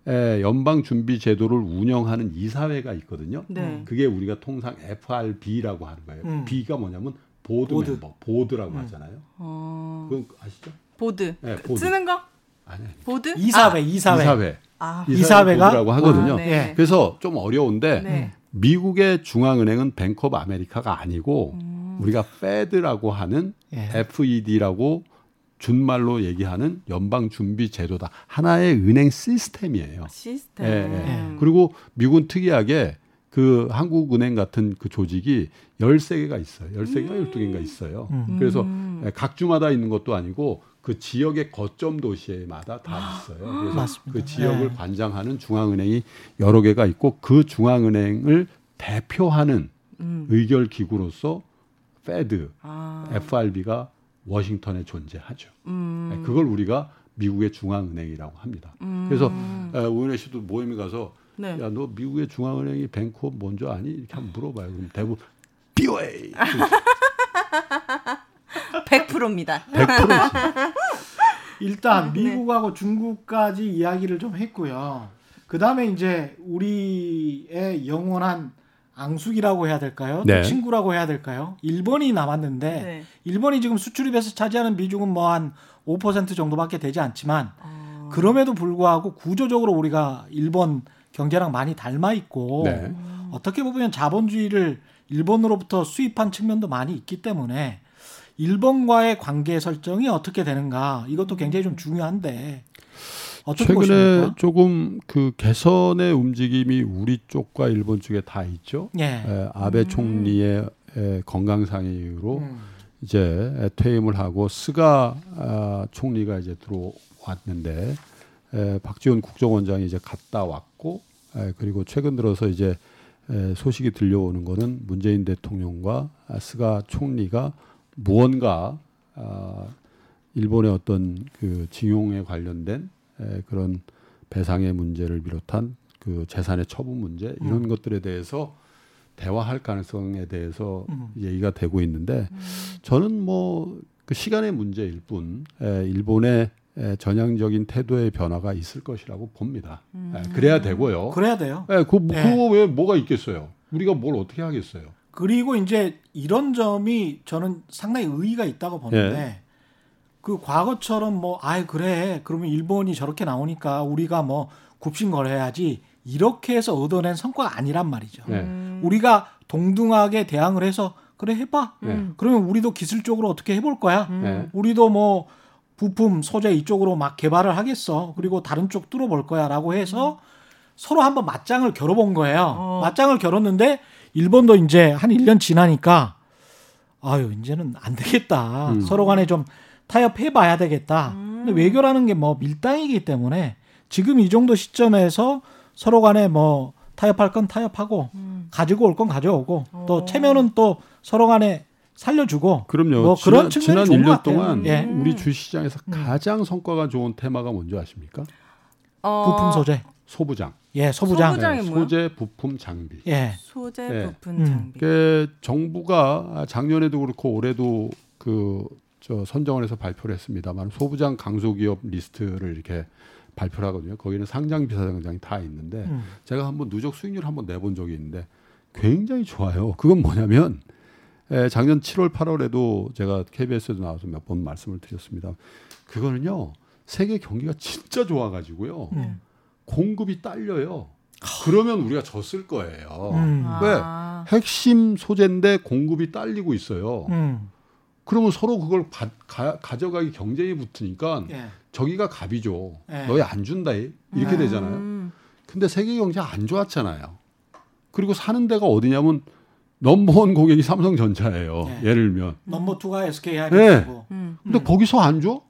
에, 연방 준비 제도를 운영하는 이사회가 있거든요. 네. 그게 우리가 통상 FRB라고 하는 거예요. 음. B가 뭐냐면 board, board. member, board라고 음. 하잖아요. 어, 그건 아시죠? 보드. 네, 보드. 쓰는 거? 아니, 보드? 이사회, 이사회. 이사회. 아, 이사회가? board라고 하거든요. 아, 네. 예. 그래서 좀 어려운데 네. 미국의 중앙은행은 Bank of America가 아니고 음. 우리가 Fed라고 하는 예. FED라고 준말로 얘기하는 연방 준비 제도다. 하나의 은행 시스템이에요. 시스템. 예, 예. 그리고 미국은 특이하게 그 한국은행 같은 그 조직이 13개가 있어요. 13개가 12개인가 있어요. 음. 그래서 예, 각 주마다 있는 것도 아니고 그 지역의 거점 도시마다 다 있어요. 그래서 맞습니다. 그 지역을 네. 관장하는 중앙은행이 여러 개가 있고 그 중앙은행을 대표하는 음. 의결 기구로서 Fed, 아. FRB가 워싱턴에 존재하죠. 음. 네, 그걸 우리가 미국의 중앙은행이라고 합니다. 음. 그래서 에, 오윤혜 씨도 모임에 가서 네. 야너 미국의 중앙은행이 Bank of 뭔지 아니? 이렇게 한번 물어봐요. 그럼 대부분 BOA 100%입니다. 100%지. 일단 네. 미국하고 중국까지 이야기를 좀 했고요. 그 다음에 이제 우리의 영원한 앙숙이라고 해야 될까요? 또 네. 친구라고 해야 될까요? 일본이 남았는데 네. 일본이 지금 수출입에서 차지하는 비중은 뭐 한 5% 정도밖에 되지 않지만 어. 그럼에도 불구하고 구조적으로 우리가 일본 경제랑 많이 닮아 있고 네. 어떻게 보면 자본주의를 일본으로부터 수입한 측면도 많이 있기 때문에 일본과의 관계 설정이 어떻게 되는가 이것도 굉장히 좀 중요한데 최근에 보십니까? 조금 그 개선의 움직임이 우리 쪽과 일본 쪽에 다 있죠. 예. 에, 아베 총리의 에, 건강상의로 음. 이제 퇴임을 하고 스가 아, 총리가 이제 들어왔는데 에, 박지원 국정원장이 이제 갔다 왔고 에, 그리고 최근 들어서 이제 에, 소식이 들려오는 거는 문재인 대통령과 아, 스가 총리가 무언가 아, 일본의 어떤 그 징용에 관련된 에, 그런 배상의 문제를 비롯한 그 재산의 처분 문제 이런 것들에 대해서 대화할 가능성에 대해서 음. 얘기가 되고 있는데 저는 뭐 그 시간의 문제일 뿐 에, 일본의 에, 전향적인 태도의 변화가 있을 것이라고 봅니다. 에, 그래야 되고요. 그래야 돼요. 에, 그, 네. 그거 왜 뭐가 있겠어요? 우리가 뭘 어떻게 하겠어요? 그리고 이제 이런 점이 저는 상당히 의의가 있다고 보는데 예. 그 과거처럼 뭐 아이 그래 그러면 일본이 저렇게 나오니까 우리가 뭐 굽신거려야지 이렇게 해서 얻어낸 성과가 아니란 말이죠. 네. 음. 우리가 동등하게 대항을 해서 그래 해봐. 네. 그러면 우리도 기술적으로 어떻게 해볼 거야. 음. 네. 우리도 뭐 부품 소재 이쪽으로 막 개발을 하겠어. 그리고 다른 쪽 뚫어볼 거야라고 해서 서로 한번 맞짱을 겨뤄본 거예요. 어. 맞짱을 겨뤘는데 일본도 이제 한 1년 지나니까 아유, 이제는 안 되겠다. 음. 서로 간에 좀 타협해 봐야 되겠다. 음. 근데 외교라는 게 뭐 밀당이기 때문에 지금 이 정도 시점에서 서로 간에 뭐 타협할 건 타협하고 음. 가지고 올 건 가져오고 또 어. 체면은 또 서로 간에 살려주고 그럼요. 뭐 그런 지난, 측면이 지난 좋은 것 1년 같아요. 동안 예. 우리 주시장에서 음. 가장 성과가 좋은 테마가 뭔지 아십니까? 어, 부품 소재. 소부장. 예, 소부장. 소부장. 소부장이 뭐야? 소재, 부품, 장비. 예. 소재 네. 부품 음. 장비. 그 정부가 작년에도 그렇고 올해도 그 저 선정을 해서 발표를 했습니다만 소부장 강소기업 리스트를 이렇게 발표를 하거든요. 거기는 상장 비사장장이 다 있는데 음. 제가 한번 누적 수익률 한번 내본 적이 있는데 굉장히 좋아요. 그건 뭐냐면 에, 작년 7월 8월에도 제가 KBS에도 나와서 몇 번 말씀을 드렸습니다. 그거는요 세계 경기가 진짜 좋아가지고요 음. 공급이 딸려요. 그러면 우리가 졌을 거예요. 음. 아. 핵심 소재인데 공급이 딸리고 있어요. 음. 그러면 서로 그걸 받- 가, 가 져가기 경쟁이 붙으니까 예. 저기가 갑이죠. 네. 너희 안 준다 이렇게 네. 되잖아요. 음. 근데 세계 경제 안 좋았잖아요. 그리고 사는 데가 어디냐면 넘버원 고객이 삼성전자예요. 네. 예를 들면. 넘버 투가 SK 네. 하이닉스고. 음. 근데 거기서 안 줘?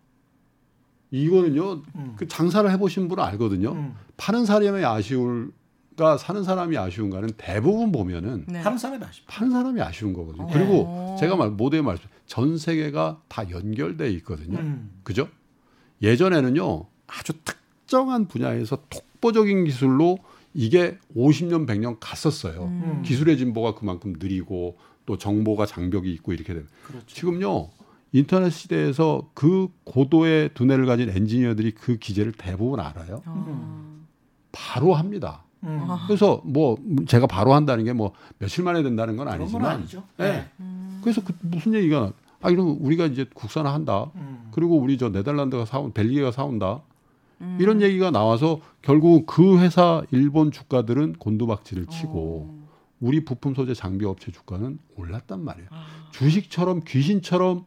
이거는요. 음. 그 장사를 해보신 분은 알거든요. 음. 파는 사람이 아쉬울까 사는 사람이 아쉬운가는 대부분 보면은 네. 하는 사람이 아쉽다. 파는 사람이 아쉬운 거거든요. 어. 그리고 제가 말 모두에 말씀 전 세계가 다 연결돼 있거든요. 음. 그죠? 예전에는요 아주 특정한 분야에서 독보적인 기술로 이게 50년 100년 갔었어요. 음. 기술의 진보가 그만큼 느리고 또 정보가 장벽이 있고 이렇게 되면 그렇죠. 지금요 인터넷 시대에서 그 고도의 두뇌를 가진 엔지니어들이 그 기제를 대부분 알아요. 어. 바로 합니다. 음. 아. 그래서 뭐 제가 바로 한다는 게 뭐 며칠 만에 된다는 건 아니지만 아니죠. 네. 음. 그래서 그 무슨 얘기가 아 이러면 우리가 이제 국산화한다. 음. 그리고 우리 저 네덜란드가 사온 벨기에가 사온다. 음. 이런 얘기가 나와서 결국 그 회사 일본 주가들은 곤두박질을 치고 어. 우리 부품 소재 장비 업체 주가는 올랐단 말이에요. 아. 주식처럼 귀신처럼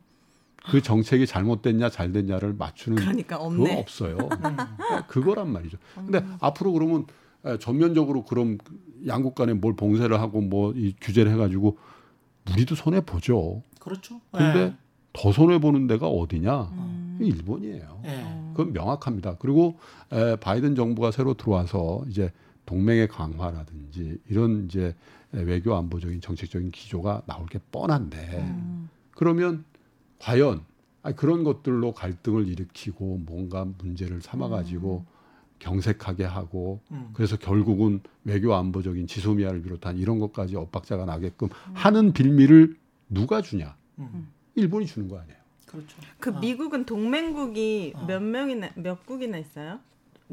그 정책이 잘못됐냐 잘 됐냐를 맞추는 그러니까 그거 없네. 없어요. 음. 그거란 말이죠. 근데 앞으로 그러면 에, 전면적으로 그럼 양국 간에 뭘 봉쇄를 하고 뭐 이 규제를 해가지고 우리도 손해 보죠. 그렇죠. 근데 예. 더 손해 보는 데가 어디냐? 음. 일본이에요. 예. 그건 명확합니다. 그리고 에, 바이든 정부가 새로 들어와서 이제 동맹의 강화라든지 이런 이제 에, 외교 안보적인 정책적인 기조가 나올 게 뻔한데 음. 그러면 과연 아니, 그런 것들로 갈등을 일으키고 뭔가 문제를 삼아가지고 경색하게 하고 음. 그래서 결국은 외교 안보적인 지소미아를 비롯한 이런 것까지 엇박자가 나게끔 하는 빌미를 누가 주냐? 음. 일본이 주는 거 아니에요. 그렇죠. 그 아. 미국은 동맹국이 어. 몇 명이나 몇 국이나 있어요?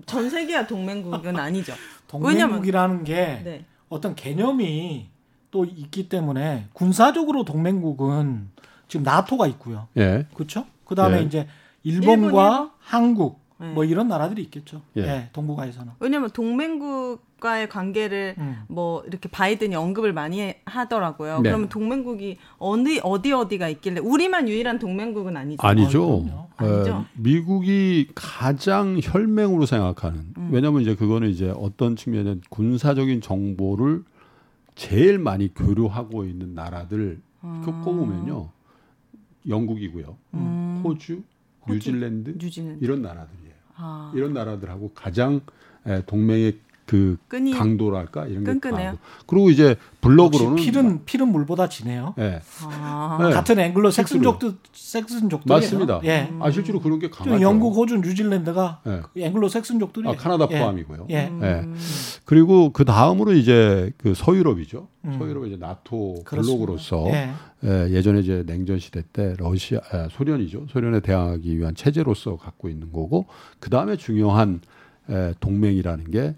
전 세계가 동맹국은 아니죠. 동맹국이라는 게 네. 어떤 개념이 또 있기 때문에 군사적으로 동맹국은 지금 나토가 있고요. 예. 그렇죠? 그다음에 예. 이제 일본과 일본이요? 한국 네. 뭐 이런 나라들이 있겠죠. 예. 예. 동북아에서는. 왜냐면 동맹국과의 관계를 음. 뭐 이렇게 바이든이 언급을 많이 해- 하더라고요. 네. 그러면 동맹국이 어디 어디 어디가 있길래 우리만 유일한 동맹국은 아니죠. 아니죠. 그럼요. 아니죠? 에, 미국이 가장 혈맹으로 생각하는 음. 왜냐하면 이제 그거는 이제 어떤 측면에 군사적인 정보를 제일 많이 교류하고 있는 나라들 그 꼽으면요 영국이고요, 음. 호주, 호주, 뉴질랜드 뉴질랜드. 이런 나라들이에요. 아. 이런 나라들하고 가장 에, 동맹의 그 끈이 강도랄까 이런 게 끈끈해요. 강하고. 그리고 이제 블록으로는 역시 필은 필은 물보다 진해요. 예. 아. 네. 같은 앵글로 실제로요. 섹슨족도 섹슨족도 맞습니다. 예. 아 실제로 그런 게좀 강하죠. 영국, 호주, 뉴질랜드가 예. 그 앵글로 섹슨족들이 아, 카나다 포함이고요. 예. 예. 음. 그리고 그 다음으로 이제 그 서유럽이죠. 음. 서유럽은 이제 나토. 블록으로서 예. 예, 예전에 이제 냉전 시대 때 러시아, 아, 소련이죠. 소련에 대항하기 위한 체제로서 갖고 있는 거고 그 다음에 중요한 에, 동맹이라는 게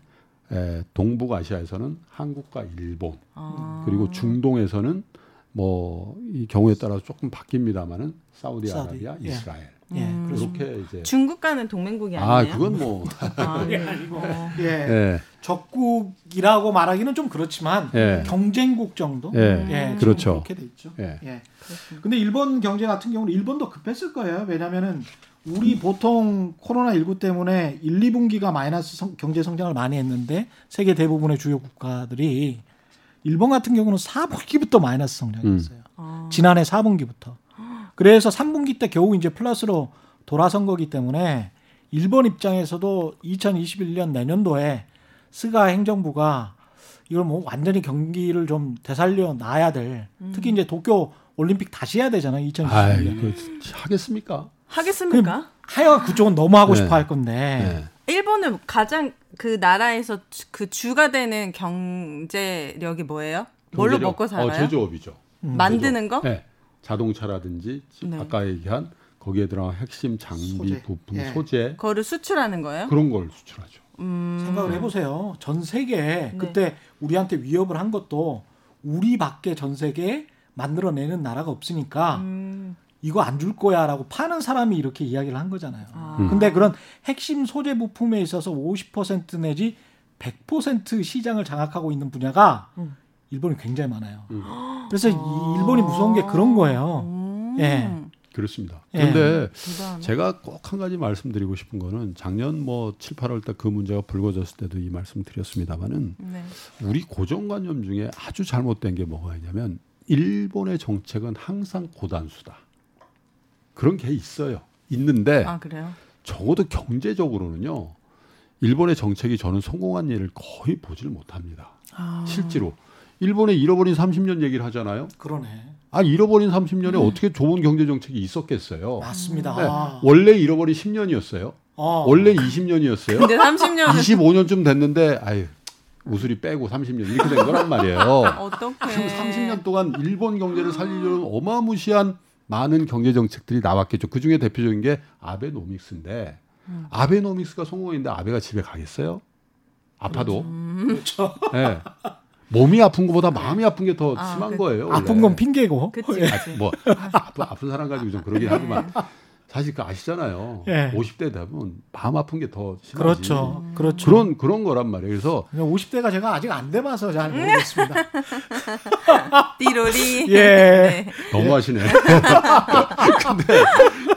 에, 동북아시아에서는 한국과 일본 아. 그리고 중동에서는 뭐 이 경우에 따라서 조금 바뀝니다만은 사우디아라비아, 사우디, 예. 이스라엘 예. 음. 그렇습니다. 이렇게 이제 중국과는 동맹국이 아 아니에요. 그건 뭐 아, 예, 아니고. 어. 예. 예, 적국이라고 말하기는 좀 그렇지만 예. 경쟁국 정도. 예, 예, 그렇죠. 그렇게 돼 있죠. 예. 예. 그렇습니다. 근데 일본 경제 같은 경우는 일본도 급했을 거예요. 왜냐면은 우리 보통 코로나 19 때문에 1, 2분기가 마이너스 성- 경제 성장을 많이 했는데 세계 대부분의 주요 국가들이 일본 같은 경우는 4분기부터 마이너스 성장했어요. 아. 지난해 4분기부터. 그래서 3분기 때 겨우 이제 플러스로 돌아선 거기 때문에 일본 입장에서도 2021년 내년도에 스가 행정부가 이걸 뭐 완전히 경기를 좀 되살려 놔야 될 특히 이제 도쿄 올림픽 다시 해야 되잖아요. 2021년. 아이, 그 하겠습니까? 하겠습니까? 하여간 그쪽은 너무 하고 네. 싶어 할 건데. 네. 일본은 가장 그 나라에서 주- 그 주가 되는 경제력이 뭐예요? 뭘로 경제력, 먹고 살아요? 어, 제조업이죠. 만드는 거? 네. 자동차라든지 네. 아까 얘기한 거기에 들어간 핵심 장비 소재. 부품 예. 소재 그거를 수출하는 거예요? 그런 걸 수출하죠. 음. 생각을 해보세요. 전 세계에 네. 그때 우리한테 위협을 한 것도 우리밖에 전 세계에 만들어내는 나라가 없으니까 음. 이거 안 줄 거야라고 파는 사람이 이렇게 이야기를 한 거잖아요. 아. 음. 근데 그런 핵심 소재 부품에 있어서 50% 내지 100% 시장을 장악하고 있는 분야가 음. 일본이 굉장히 많아요. 음. 그래서 이 일본이 무서운 게 그런 거예요. 음. 예. 그렇습니다. 예. 그런데 대단하네. 제가 꼭 한 가지 말씀드리고 싶은 거는 작년 뭐 7, 8월 때 그 문제가 불거졌을 때도 이 말씀 드렸습니다만은 네. 우리 고정관념 중에 아주 잘못된 게 뭐가 있냐면 일본의 정책은 항상 고단수다. 그런 게 있어요. 있는데 아 그래요? 적어도 경제적으로는요. 일본의 정책이 저는 성공한 예를 거의 보지를 못합니다. 아. 실제로 일본의 잃어버린 30년 얘기를 하잖아요. 그러네. 아 잃어버린 30년에 음. 어떻게 좋은 경제 정책이 있었겠어요? 맞습니다. 네. 아. 원래 잃어버린 10년이었어요. 어. 원래 20년이었어요. 근데 30년은 25년쯤 됐는데 아유 우수리 빼고 30년 이렇게 된 거란 말이에요. 어떻게? 그 30년 동안 일본 경제를 살리려는 어마무시한 많은 경제 정책들이 나왔겠죠. 그 중에 대표적인 게 아베노믹스인데 음. 아베노믹스가 성공했는데 아베가 집에 가겠어요? 아파도. 그렇죠. 예. 몸이 아픈 것보다 마음이 아픈 게더 아, 심한 그- 거예요. 아픈 원래. 건 핑계고. 그치 예. 그치. 뭐 아픈, 아픈 사람 가지고 좀 그러긴 하지만 사실 그 아시잖아요. 예. 50대 되면 마음 아픈 게 더 심하지. 그렇죠. 그렇죠. 그런 그런 거란 말이에요. 그래서 그냥 50대가 제가 아직 안 돼봐서 잘 음. 모르겠습니다. 띠로리. 예. 네. 너무하시네. 근데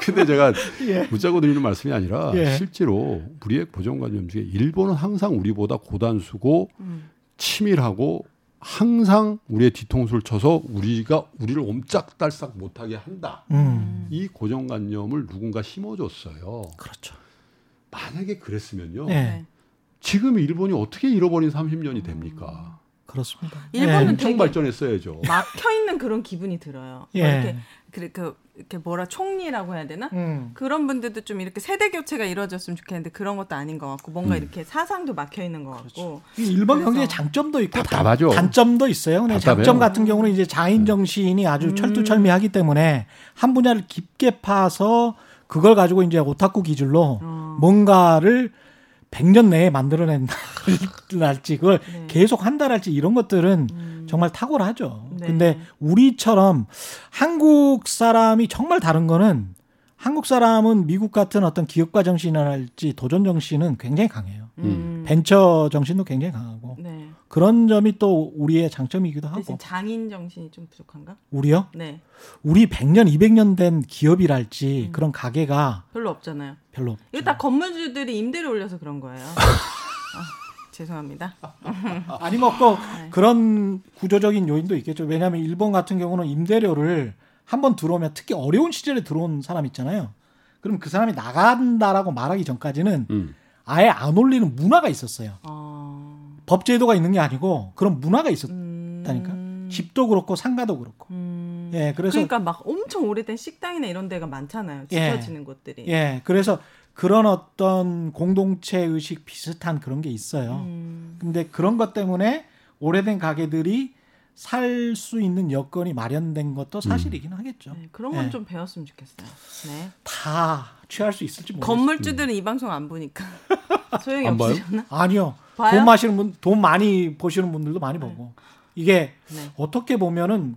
근데 제가 예. 묻자고 드리는 말씀이 아니라 예. 실제로 우리의 고정관념 중에 일본은 항상 우리보다 고단수고 음. 치밀하고 항상 우리의 뒤통수를 쳐서 우리가 우리를 옴짝달싹 못하게 한다. 음. 이 고정관념을 누군가 심어줬어요. 그렇죠. 만약에 그랬으면요. 예. 네. 지금 일본이 어떻게 잃어버린 30년이 됩니까? 그렇습니다. 일본은 엄청 되게 발전했어야죠. 막혀 있는 그런 기분이 들어요. 예. 뭐 이렇게 그, 그 이렇게 뭐라 총리라고 해야 되나? 음. 그런 분들도 좀 이렇게 세대 교체가 이루어졌으면 좋겠는데 그런 것도 아닌 것 같고 뭔가 음. 이렇게 사상도 막혀 있는 것 같고 이 일본 경제의 장점도 있고 답답하죠. 단, 단점도 있어요. 근데 답답해요. 장점 같은 경우는 이제 장인 정신이 아주 음. 철두철미하기 때문에 한 분야를 깊게 파서 그걸 가지고 이제 오타쿠 기질로 어. 뭔가를 100년 내에 만들어낸다랄지 그걸 네. 계속 한다랄지 이런 것들은 음. 정말 탁월하죠. 네. 근데 우리처럼 한국 사람이 정말 다른 거는 한국 사람은 미국 같은 어떤 기업가 정신이랄지 도전 정신은 굉장히 강해요. 음. 벤처 정신도 굉장히 강하고 네. 그런 점이 또 우리의 장점이기도 하고 대신 장인 정신이 좀 부족한가? 우리요? 네. 우리 100년, 200년 된 기업이랄지 음. 그런 가게가 별로 없잖아요. 별로 없죠. 이거 다 건물주들이 임대료 올려서 그런 거예요. 아, 죄송합니다. 아니 뭐또 네. 그런 구조적인 요인도 있겠죠. 왜냐하면 일본 같은 경우는 임대료를 한번 들어오면 특히 어려운 시절에 들어온 사람 있잖아요. 그럼 그 사람이 나간다라고 말하기 전까지는 음. 아예 안 올리는 문화가 있었어요. 어... 법제도가 있는 게 아니고 그런 문화가 있었다니까. 음... 집도 그렇고 상가도 그렇고. 음... 예, 그래서 그러니까 막 엄청 오래된 식당이나 이런 데가 많잖아요. 예. 지켜지는 곳들이. 예, 그래서 그런 어떤 공동체 의식 비슷한 그런 게 있어요. 음... 근데 그런 것 때문에 오래된 가게들이 살 수 있는 여건이 마련된 것도 사실이긴 하겠죠. 네, 그런 건 예. 좀 배웠으면 좋겠어요. 네. 다 취할 수 있을지 모르겠어요. 건물주들은 이 방송 안 보니까 소용이 안 봐요? 없으려나? 아니요. 봐요? 돈 마시는 분, 돈 많이 보시는 분들도 많이 보고. 이게 네. 어떻게 보면은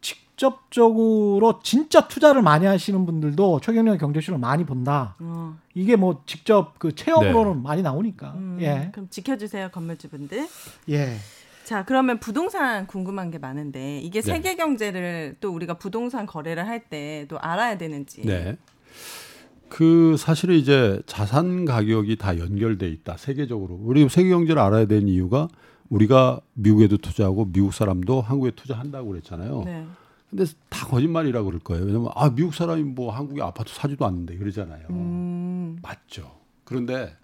직접적으로 진짜 투자를 많이 하시는 분들도 최경련 경제쇼를 많이 본다. 어. 이게 뭐 직접 그 체험으로는 많이 나오니까. 음, 예. 그럼 지켜주세요 건물주분들. 예. 자 그러면 부동산 궁금한 게 많은데 이게 네. 세계 경제를 또 우리가 부동산 거래를 할 때 또 알아야 되는지. 네. 그 사실은 이제 자산 가격이 다 연결돼 있다 세계적으로 우리 세계 경제를 알아야 되는 이유가 우리가 미국에도 투자하고 미국 사람도 한국에 투자한다고 그랬잖아요. 네. 근데 다 거짓말이라고 그럴 거예요. 왜냐면 아 미국 사람이 뭐 한국에 아파트 사지도 않는데 그러잖아요. 음, 맞죠. 그런데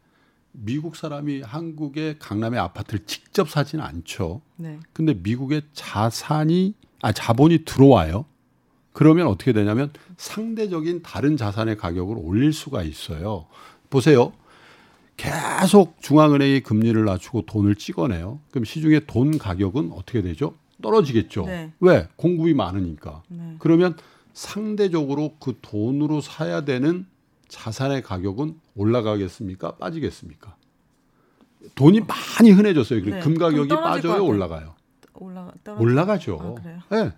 미국 사람이 한국의 강남의 아파트를 직접 사지는 않죠. 네. 근데 미국의 자산이 아 자본이 들어와요. 그러면 어떻게 되냐면 상대적인 다른 자산의 가격을 올릴 수가 있어요. 보세요. 계속 중앙은행이 금리를 낮추고 돈을 찍어내요. 그럼 시중의 돈 가격은 어떻게 되죠? 떨어지겠죠. 네. 왜? 공급이 많으니까. 네. 그러면 상대적으로 그 돈으로 사야 되는 자산의 가격은 올라가겠습니까? 빠지겠습니까? 돈이 많이 흔해졌어요. 네. 금 가격이 빠져요. 올라가요. 올라가 떨어져. 올라가죠. 아, 그래요?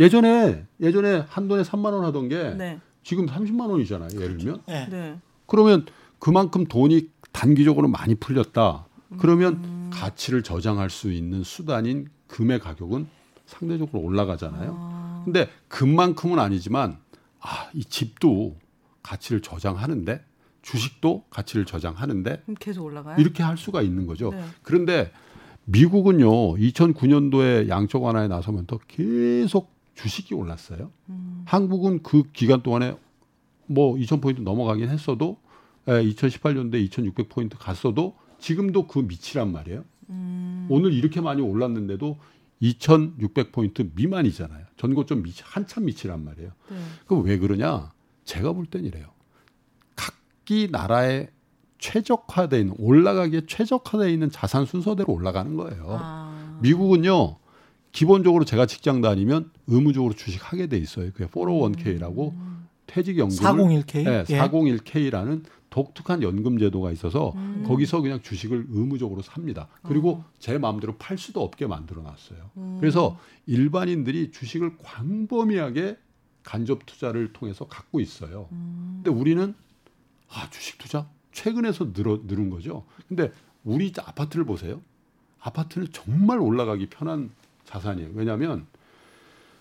예. 예전에 예전에 한 돈에 3만 원 하던 게 네. 지금 30만 원이잖아요. 예를 들면. 예. 네. 그러면 그만큼 돈이 단기적으로 많이 풀렸다. 그러면 음. 가치를 저장할 수 있는 수단인 금의 가격은 상대적으로 올라가잖아요. 근데 금만큼은 아니지만 아, 이 집도 가치를 저장하는데 주식도 가치를 저장하는데 계속 올라가요? 이렇게 할 수가 있는 거죠. 네. 그런데 미국은요, 2009년도에 양적 완화에 나서면서 계속 주식이 올랐어요. 음. 한국은 그 기간 동안에 뭐 2,000포인트 넘어가긴 했어도 에, 2018년도에 2,600포인트 갔어도 지금도 그 밑이란 말이에요. 음. 오늘 이렇게 많이 올랐는데도 2,600포인트 미만이잖아요. 전고점 밑 한참 밑이란 말이에요. 네. 그럼 왜 그러냐? 제가 볼 땐 이래요. 각기 나라에 최적화되어 있는 올라가기에 최적화되어 있는 자산 순서대로 올라가는 거예요. 아. 미국은요. 기본적으로 제가 직장 다니면 의무적으로 주식 하게 돼 있어요. 그게 401k라고 퇴직 연금을 401k. 네, 예. 401k라는 독특한 연금 제도가 있어서 음. 거기서 그냥 주식을 의무적으로 삽니다. 그리고 제 마음대로 팔 수도 없게 만들어 놨어요. 음. 그래서 일반인들이 주식을 광범위하게 간접 투자를 통해서 갖고 있어요. 음. 근데 우리는 아, 주식 투자 최근에서 늘어 늘은 거죠. 근데 우리 아파트를 보세요. 아파트는 정말 올라가기 편한 자산이에요. 왜냐하면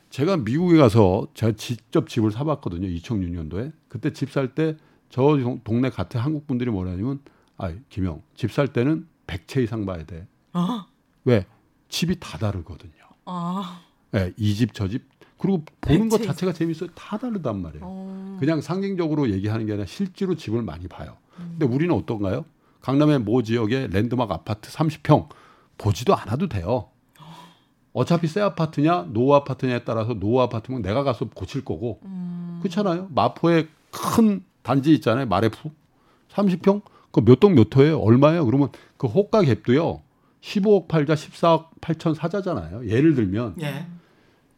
제가 미국에 가서 제가 직접 집을 사봤거든요. 2006년도에 그때 집 살 때 저 동네 같은 한국 분들이 뭐라냐면 아 김영 집 살 때는 100채 이상 봐야 돼. 아. 왜 집이 다 다르거든요. 아. 예, 이집 저 집 그리고 보는 것 100채 자체가 재밌어요. 다 다르단 말이에요. 어. 그냥 상징적으로 얘기하는 게 아니라 실제로 집을 많이 봐요. 근데 우리는 어떤가요? 강남의 모 지역에 랜드마크 아파트 30평 보지도 않아도 돼요. 어차피 새 아파트냐 노후 아파트냐에 따라서 노후 아파트면 내가 가서 고칠 거고 그렇잖아요. 마포에 큰 단지 있잖아요. 마레프 30평 그 몇동몇 호예요? 얼마예요? 그러면 그 호가 갭도요. 15억 팔자 14억 8천 사자잖아요. 예를 들면 예.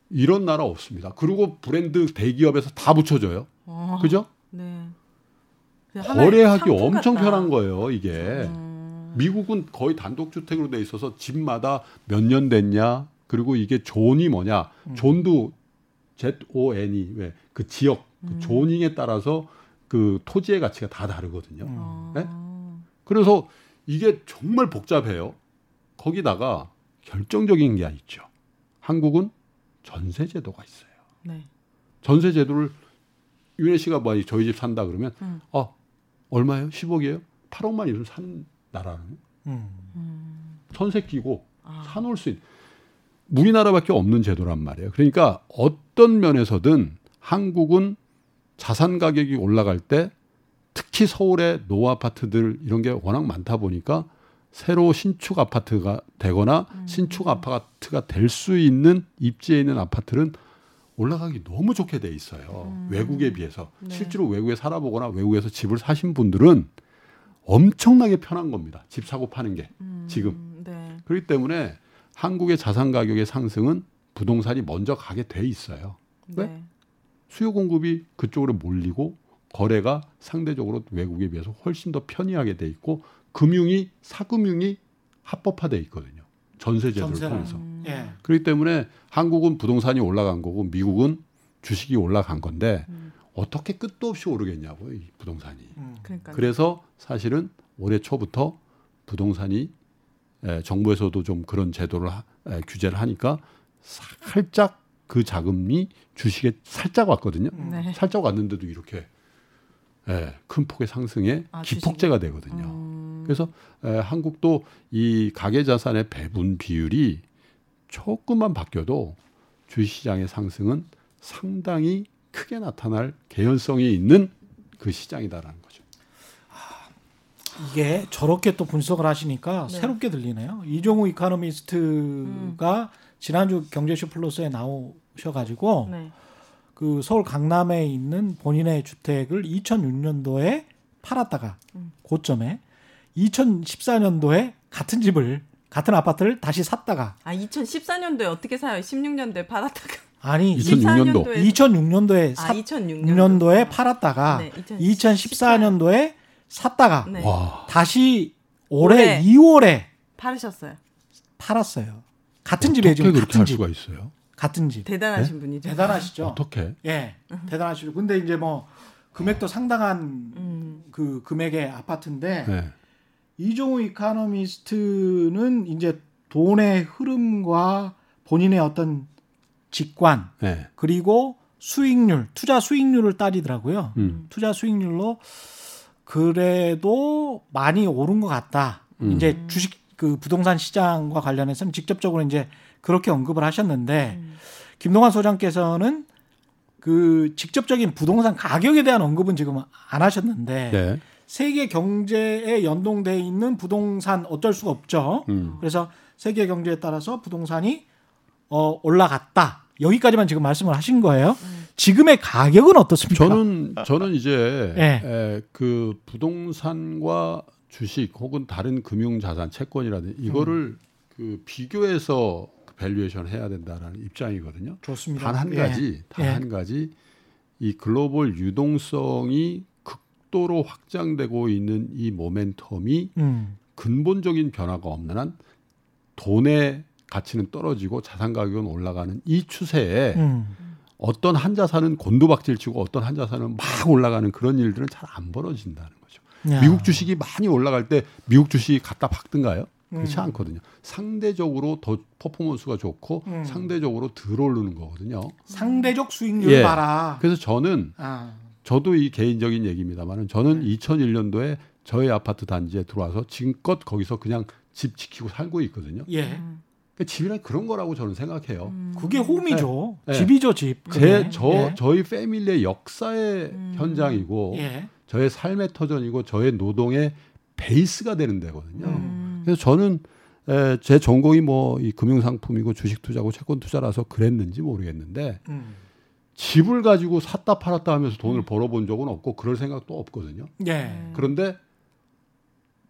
이런 나라 없습니다. 그리고 브랜드 대기업에서 다 붙여줘요. 어. 그죠? 네. 거래하기 엄청 같다. 편한 거예요, 이게. 음. 미국은 거의 단독주택으로 돼 있어서 집마다 몇 년 됐냐, 그리고 이게 zone이 뭐냐, 존도 Z-O-N이 왜 그 지역, 그 조닝에 따라서 그 토지의 가치가 다 다르거든요. 어. 네? 그래서 이게 정말 복잡해요. 거기다가 결정적인 게 있죠. 한국은 전세 제도가 있어요. 네. 전세 제도를 윤혜 씨가 뭐 저희 집 산다 그러면 음. 어 얼마예요? 10억이에요? 8억만 이런 산 나라는 음. 전세 끼고 아. 사놓을 수 있는 우리나라밖에 없는 제도란 말이에요. 그러니까 어떤 면에서든 한국은 자산 가격이 올라갈 때 특히 서울의 노후 아파트들 이런 게 워낙 많다 보니까 새로 신축 아파트가 되거나 음. 신축 아파트가 될 수 있는 입지에 있는 아파트는 올라가기 너무 좋게 돼 있어요. 외국에 비해서 음. 네. 실제로 외국에 살아보거나 외국에서 집을 사신 분들은 엄청나게 편한 겁니다. 집 사고 파는 게 지금 음, 네. 그렇기 때문에 한국의 자산 가격의 상승은 부동산이 먼저 가게 돼 있어요. 왜? 네. 수요 공급이 그쪽으로 몰리고 거래가 상대적으로 외국에 비해서 훨씬 더 편리하게 돼 있고 금융이 사금융이 합법화돼 있거든요. 전세 제도를 전세는. 통해서. 예. 그렇기 때문에 한국은 부동산이 올라간 거고 미국은 주식이 올라간 건데 음. 어떻게 끝도 없이 오르겠냐고요, 이 부동산이. 음. 그러니까 그래서 사실은 올해 초부터 부동산이 에, 정부에서도 좀 그런 제도를 하- 에, 규제를 하니까 살짝 그 자금이 주식에 살짝 왔거든요. 네. 살짝 왔는데도 이렇게 예, 큰 폭의 상승에 아, 기폭제가 되거든요. 음. 그래서 에, 한국도 이 가계 자산의 배분 비율이 조금만 바뀌어도 주식시장의 상승은 상당히 크게 나타날 개연성이 있는 그 시장이다라는 거죠. 이게 저렇게 또 분석을 하시니까 네. 새롭게 들리네요. 이종우 이카노미스트가 지난주 경제쇼 플러스에 나오셔가지고 네. 그 서울 강남에 있는 본인의 주택을 2006년도에 팔았다가 음. 고점에 2014년도에 같은 집을 같은 아파트를 다시 샀다가 아 2014년도에 어떻게 사요? 16년도에 팔았다가 아니 2006년도. 2006년도에 아샀 2006년도 6년도에 팔았다가 네, 2014년도에 샀다가 네. 와, 다시 올해 올해. 2월에 팔으셨어요. 팔았어요. 같은 집에 지금 그렇게 같은 할 집, 수가 있어요? 같은 집. 대단하신 분이죠. 대단하시죠. 어떻게? 예, 대단하시죠. 근데 이제 뭐 금액도 상당한 음. 그 금액의 아파트인데 네. 이종우 이카노미스트는 이제 돈의 흐름과 본인의 어떤 직관 네. 그리고 수익률, 투자 수익률을 따지더라고요. 음. 투자 수익률로 그래도 많이 오른 것 같다. 음. 이제 주식 그 부동산 시장과 관련해서는 직접적으로 이제 그렇게 언급을 하셨는데 음. 김동환 소장께서는 그 직접적인 부동산 가격에 대한 언급은 지금 안 하셨는데 네. 세계 경제에 연동돼 있는 부동산 어쩔 수가 없죠. 음. 그래서 세계 경제에 따라서 부동산이 어 올라갔다. 여기까지만 지금 말씀을 하신 거예요. 지금의 가격은 어떻습니까? 저는 저는 이제 예. 에, 그 부동산과 주식 혹은 다른 금융 자산 채권이라든지 이거를 음. 그 비교해서 그 valuation 해야 된다라는 입장이거든요. 좋습니다. 단한 예. 가지, 단 예. 한 가지 이 글로벌 유동성이 극도로 확장되고 있는 이 모멘텀이 음. 근본적인 변화가 없는 한 돈의 가치는 떨어지고 자산 가격은 올라가는 이 추세에 음. 어떤 한 자산은 곤두박질 치고 어떤 한 자산은 막 올라가는 그런 일들은 잘 안 벌어진다는 거죠. 야. 미국 주식이 많이 올라갈 때 미국 주식이 갖다 박든가요? 그렇지 음. 않거든요. 상대적으로 더 퍼포먼스가 좋고 음. 상대적으로 덜 오르는 거거든요. 상대적 수익률 예. 봐라. 그래서 저는 아. 저도 이 개인적인 얘기입니다만은 저는 2001년도에 저희 아파트 단지에 들어와서 지금껏 거기서 그냥 집 지키고 살고 있거든요. 예. 그러니까 집이란 그런 거라고 저는 생각해요. 음. 그게 홈이죠. 네. 집이죠, 집. 제. 저 예. 저희 패밀리의 역사의 음. 현장이고 예. 저의 삶의 터전이고 저의 노동의 베이스가 되는 데거든요. 음. 그래서 저는 에, 제 전공이 뭐 이 금융상품이고 주식 투자고 채권 투자라서 그랬는지 모르겠는데 음. 집을 가지고 샀다 팔았다 하면서 돈을 벌어본 적은 없고 그럴 생각도 없거든요. 예. 그런데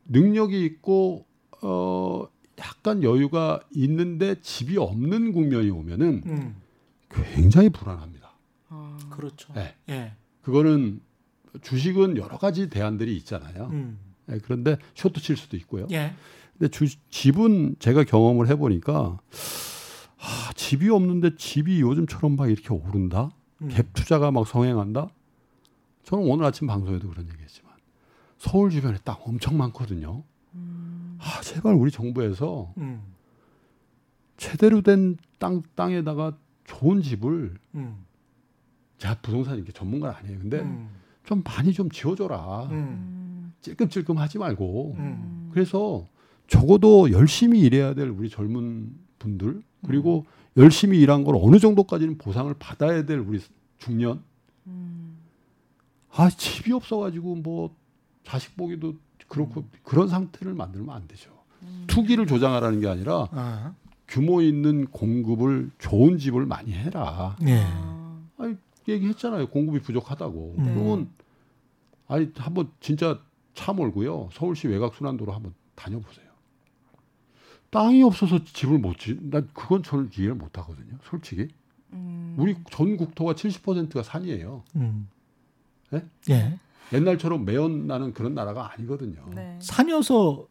능력이 있고 어 약간 여유가 있는데 집이 없는 국면이 오면은 음. 굉장히 불안합니다. 아. 그렇죠. 네. 예. 그거는 주식은 여러 가지 대안들이 있잖아요. 음. 예, 그런데 쇼트 칠 수도 있고요. 예. 근데 주, 집은 제가 경험을 해보니까 아, 집이 없는데 집이 요즘처럼 막 이렇게 오른다. 음. 갭 투자가 막 성행한다. 저는 오늘 아침 방송에도 그런 얘기했지만 서울 주변에 땅 엄청 많거든요. 아 제발 우리 정부에서 음. 제대로 된 땅 땅에다가 좋은 집을 음. 제가 부동산 이렇게 전문가는 아니에요. 근데 음. 좀 많이 좀 지어줘라. 음. 찔끔찔끔 하지 말고. 음. 그래서 적어도 열심히 일해야 될 우리 젊은 분들 그리고 열심히 일한 걸 어느 정도까지는 보상을 받아야 될 우리 중년 음. 아 집이 없어가지고 뭐 자식 보기도 그렇고 그런 상태를 만들면 안 되죠. 투기를 조장하라는 게 아니라 아. 규모 있는 공급을 좋은 집을 많이 해라. 예. 아. 아니 얘기했잖아요. 공급이 부족하다고. 네. 그러면 아니 한번 진짜 차 몰고요. 서울시 외곽 순환도로 한번 다녀보세요. 땅이 없어서 집을 못 지. 난 그건 저는 이해를 못 하거든요. 솔직히. 음. 우리 전 국토가 70%가 산이에요. 음. 예? 예. 옛날처럼 매연 나는 그런 나라가 아니거든요. 네. 산여서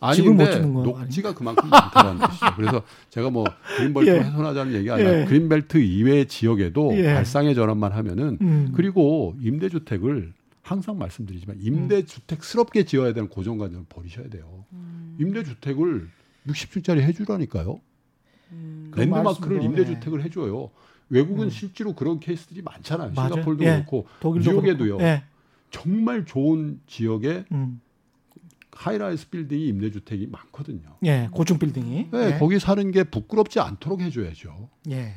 아니 집을 못 짓는 거예요? 녹지가 그만큼 많다는 뜻이죠. 그래서 제가 뭐 그린벨트 예. 훼손하자는 얘기가 아니라 예. 그린벨트 이외의 지역에도 예. 발상의 전환만 하면은 음. 그리고 임대주택을 항상 말씀드리지만 임대주택스럽게 지어야 되는 고정관념을 버리셔야 돼요. 음. 임대주택을 60층짜리 해주라니까요. 음. 그 랜드마크를 임대주택을 해줘요. 외국은 음. 실제로 그런 케이스들이 많잖아요. 맞아요. 싱가폴도 예. 그렇고 독일도 뉴욕에도요. 정말 좋은 지역에 음. high-rise 빌딩이 임대주택이 많거든요. 예, 고층 빌딩이. 네, 예. 거기 사는 게 부끄럽지 않도록 해줘야죠. 예.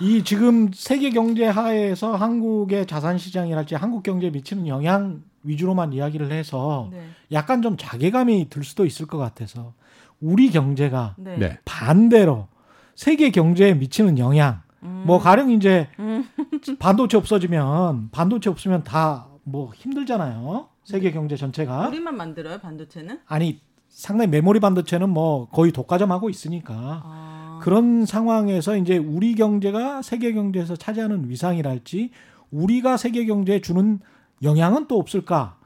이 지금 세계 경제 하에서 한국의 자산 시장이랄지 한국 경제에 미치는 영향 위주로만 이야기를 해서 네. 약간 좀 자괴감이 들 수도 있을 것 같아서 우리 경제가 네. 네. 반대로 세계 경제에 미치는 영향 음. 뭐 가령 이제 반도체 없어지면 반도체 없으면 다 뭐 힘들잖아요. 세계 경제 전체가 우리만 만들어요 반도체는? 아니 상당히 메모리 반도체는 뭐 거의 독과점하고 있으니까 아. 그런 상황에서 이제 우리 경제가 세계 경제에서 차지하는 위상이랄지 우리가 세계 경제에 주는 영향은 또 없을까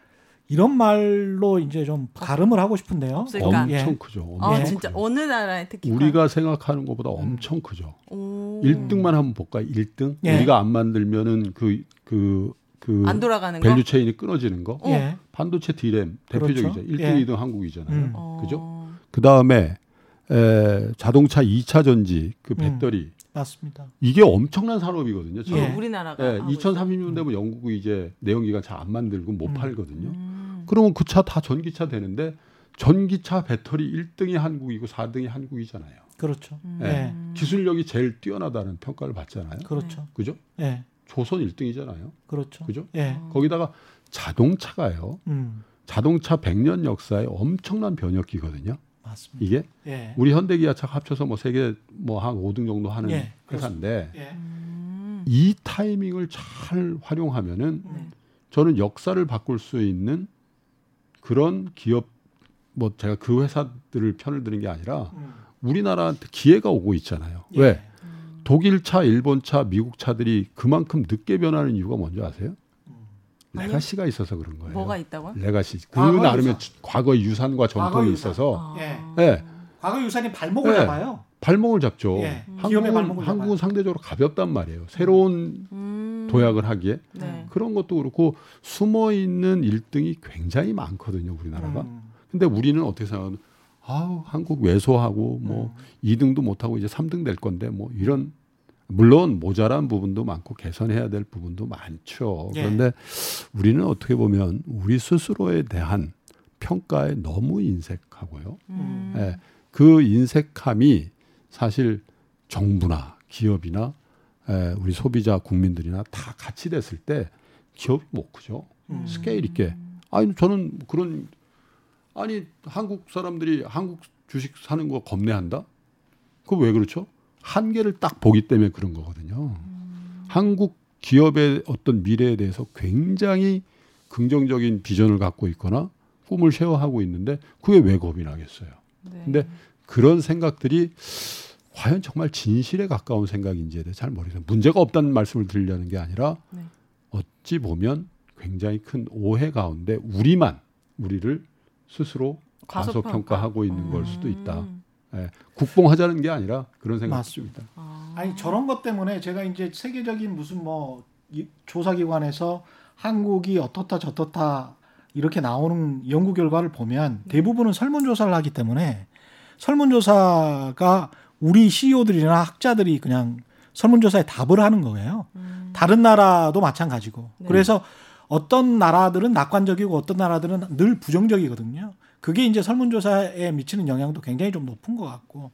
이런 말로 이제 좀 갈음을 하고 싶은데요. 없을까? 엄청 예. 크죠. 아 엄청 예. 진짜 크죠. 어느 나라에 특히 우리가 생각하는 것보다 엄청 크죠. 오. 1등만 한번 볼까요? 1등? 예. 우리가 안 만들면은 그 그 그 안 돌아가는 거? value chain이 끊어지는 거. 어. 예. 반도체 디램 대표적이죠. 그렇죠. 1등, 예. 2등 한국이잖아요. 음. 어. 그죠? 그 다음에 에, 자동차 2차 전지 그 음. 배터리 맞습니다. 이게 엄청난 산업이거든요. 저 예. 우리나라가 예, 하고 있어요? 2030년 되면 영국이 이제 내연기관 차안 만들고 못 음. 팔거든요. 음. 그러면 그 차 다 전기차 되는데 전기차 배터리 1등이 한국이고 4등이 한국이잖아요. 그렇죠. 음. 예. 기술력이 제일 뛰어나다는 평가를 받잖아요. 그렇죠. 그죠? 예. 조선 1등이잖아요. 그렇죠. 그죠? 예. 거기다가 자동차가요. 음. 자동차 100년 역사에 엄청난 변혁기거든요. 맞습니다. 이게 예. 우리 현대기아차 합쳐서 뭐 세계 뭐 한 5등 정도 하는 예, 회사인데 예. 음. 이 타이밍을 잘 활용하면은 음. 저는 역사를 바꿀 수 있는 그런 기업 뭐 제가 그 회사들을 편을 드는 게 아니라 음. 우리나라한테 기회가 오고 있잖아요. 예. 왜? 독일 차, 일본 차, 미국 차들이 그만큼 늦게 변하는 이유가 뭔지 아세요? 아니요. 레가시가 있어서 그런 거예요. 뭐가 있다고요? 레가시. 그 과거 나름의 유산. 주- 과거 유산과 전통이 과거 유산. 있어서 아. 예. 예. 과거 유산이 발목을 예. 잡아요. 발목을 잡죠. 예. 한국은, 발목을 한국은 상대적으로 가볍단 말이에요. 새로운 음. 도약을 하기에 네. 그런 것도 그렇고 숨어 있는 1등이 굉장히 많거든요, 우리나라가. 음. 근데 우리는 어떻게 생각하면 아우 한국 왜소하고 뭐 음. 2등도 못 하고 이제 3등 될 건데 뭐 이런 물론 모자란 부분도 많고 개선해야 될 부분도 많죠. 예. 그런데 우리는 어떻게 보면 우리 스스로에 대한 평가에 너무 인색하고요. 음. 예, 그 인색함이 사실 정부나 기업이나 예, 우리 소비자 국민들이나 다 같이 됐을 때 기업이 못 크죠. 음. 스케일 있게. 아니 저는 그런 아니 한국 사람들이 한국 주식 사는 거 겁내한다? 그거 왜 그렇죠? 한계를 딱 보기 때문에 그런 거거든요. 한국 기업의 어떤 미래에 대해서 굉장히 긍정적인 비전을 갖고 있거나 꿈을 쉐어하고 있는데 그게 왜 겁이 나겠어요? 네. 근데 그런 생각들이 과연 정말 진실에 가까운 생각인지에 대해 잘 모르겠어요. 문제가 없다는 말씀을 드리려는 게 아니라 네. 어찌 보면 굉장히 큰 오해 가운데 우리만 우리를 스스로 과소평가. 과소평가하고 있는 걸 수도 있다. 음. 예, 국뽕하자는 게 아니라 그런 생각이 맞습니다. 듭니다. 아. 아니 저런 것 때문에 제가 이제 세계적인 무슨 뭐 이- 조사기관에서 한국이 어떻다 저떻다 이렇게 나오는 연구 결과를 보면 대부분은 설문조사를 하기 때문에 설문조사가 우리 CEO들이나 학자들이 그냥 설문조사에 답을 하는 거예요. 음. 다른 나라도 마찬가지고. 네. 그래서 어떤 나라들은 낙관적이고 어떤 나라들은 늘 부정적이거든요. 그게 이제 설문조사에 미치는 영향도 굉장히 좀 높은 것 같고.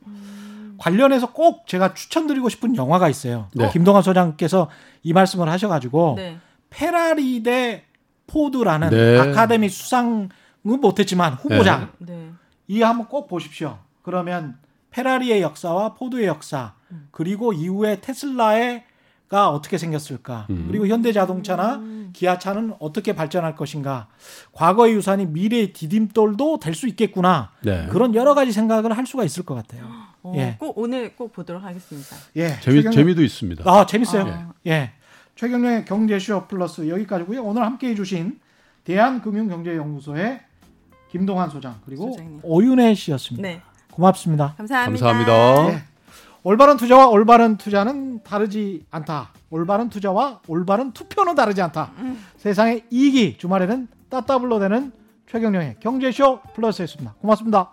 관련해서 꼭 제가 추천드리고 싶은 영화가 있어요. 네. 김동환 소장께서 이 말씀을 하셔가지고 네. 페라리 대 포드라는 네. 아카데미 수상은 못했지만 후보작 네. 이 한번 꼭 보십시오. 그러면 페라리의 역사와 포드의 역사 그리고 이후에 테슬라의 가 어떻게 생겼을까 음. 그리고 현대자동차나 기아차는 어떻게 발전할 것인가 과거의 유산이 미래의 디딤돌도 될 수 있겠구나 네. 그런 여러 가지 생각을 할 수가 있을 것 같아요. 어, 예. 꼭 오늘 꼭 보도록 하겠습니다. 예, 재미 재미도 있습니다. 아 재밌어요. 아. 예, 최경련의 경제쇼 플러스 여기까지고요. 오늘 함께해 주신 대한금융경제연구소의 김동환 소장 그리고 소장님. 오윤혜 씨였습니다. 네. 고맙습니다. 감사합니다. 감사합니다. 예. 올바른 투자와 올바른 투자는 다르지 않다. 올바른 투자와 올바른 투표는 다르지 않다. 세상의 이익이 주말에는 따따블로 되는 최경령의 경제쇼 플러스였습니다. 고맙습니다.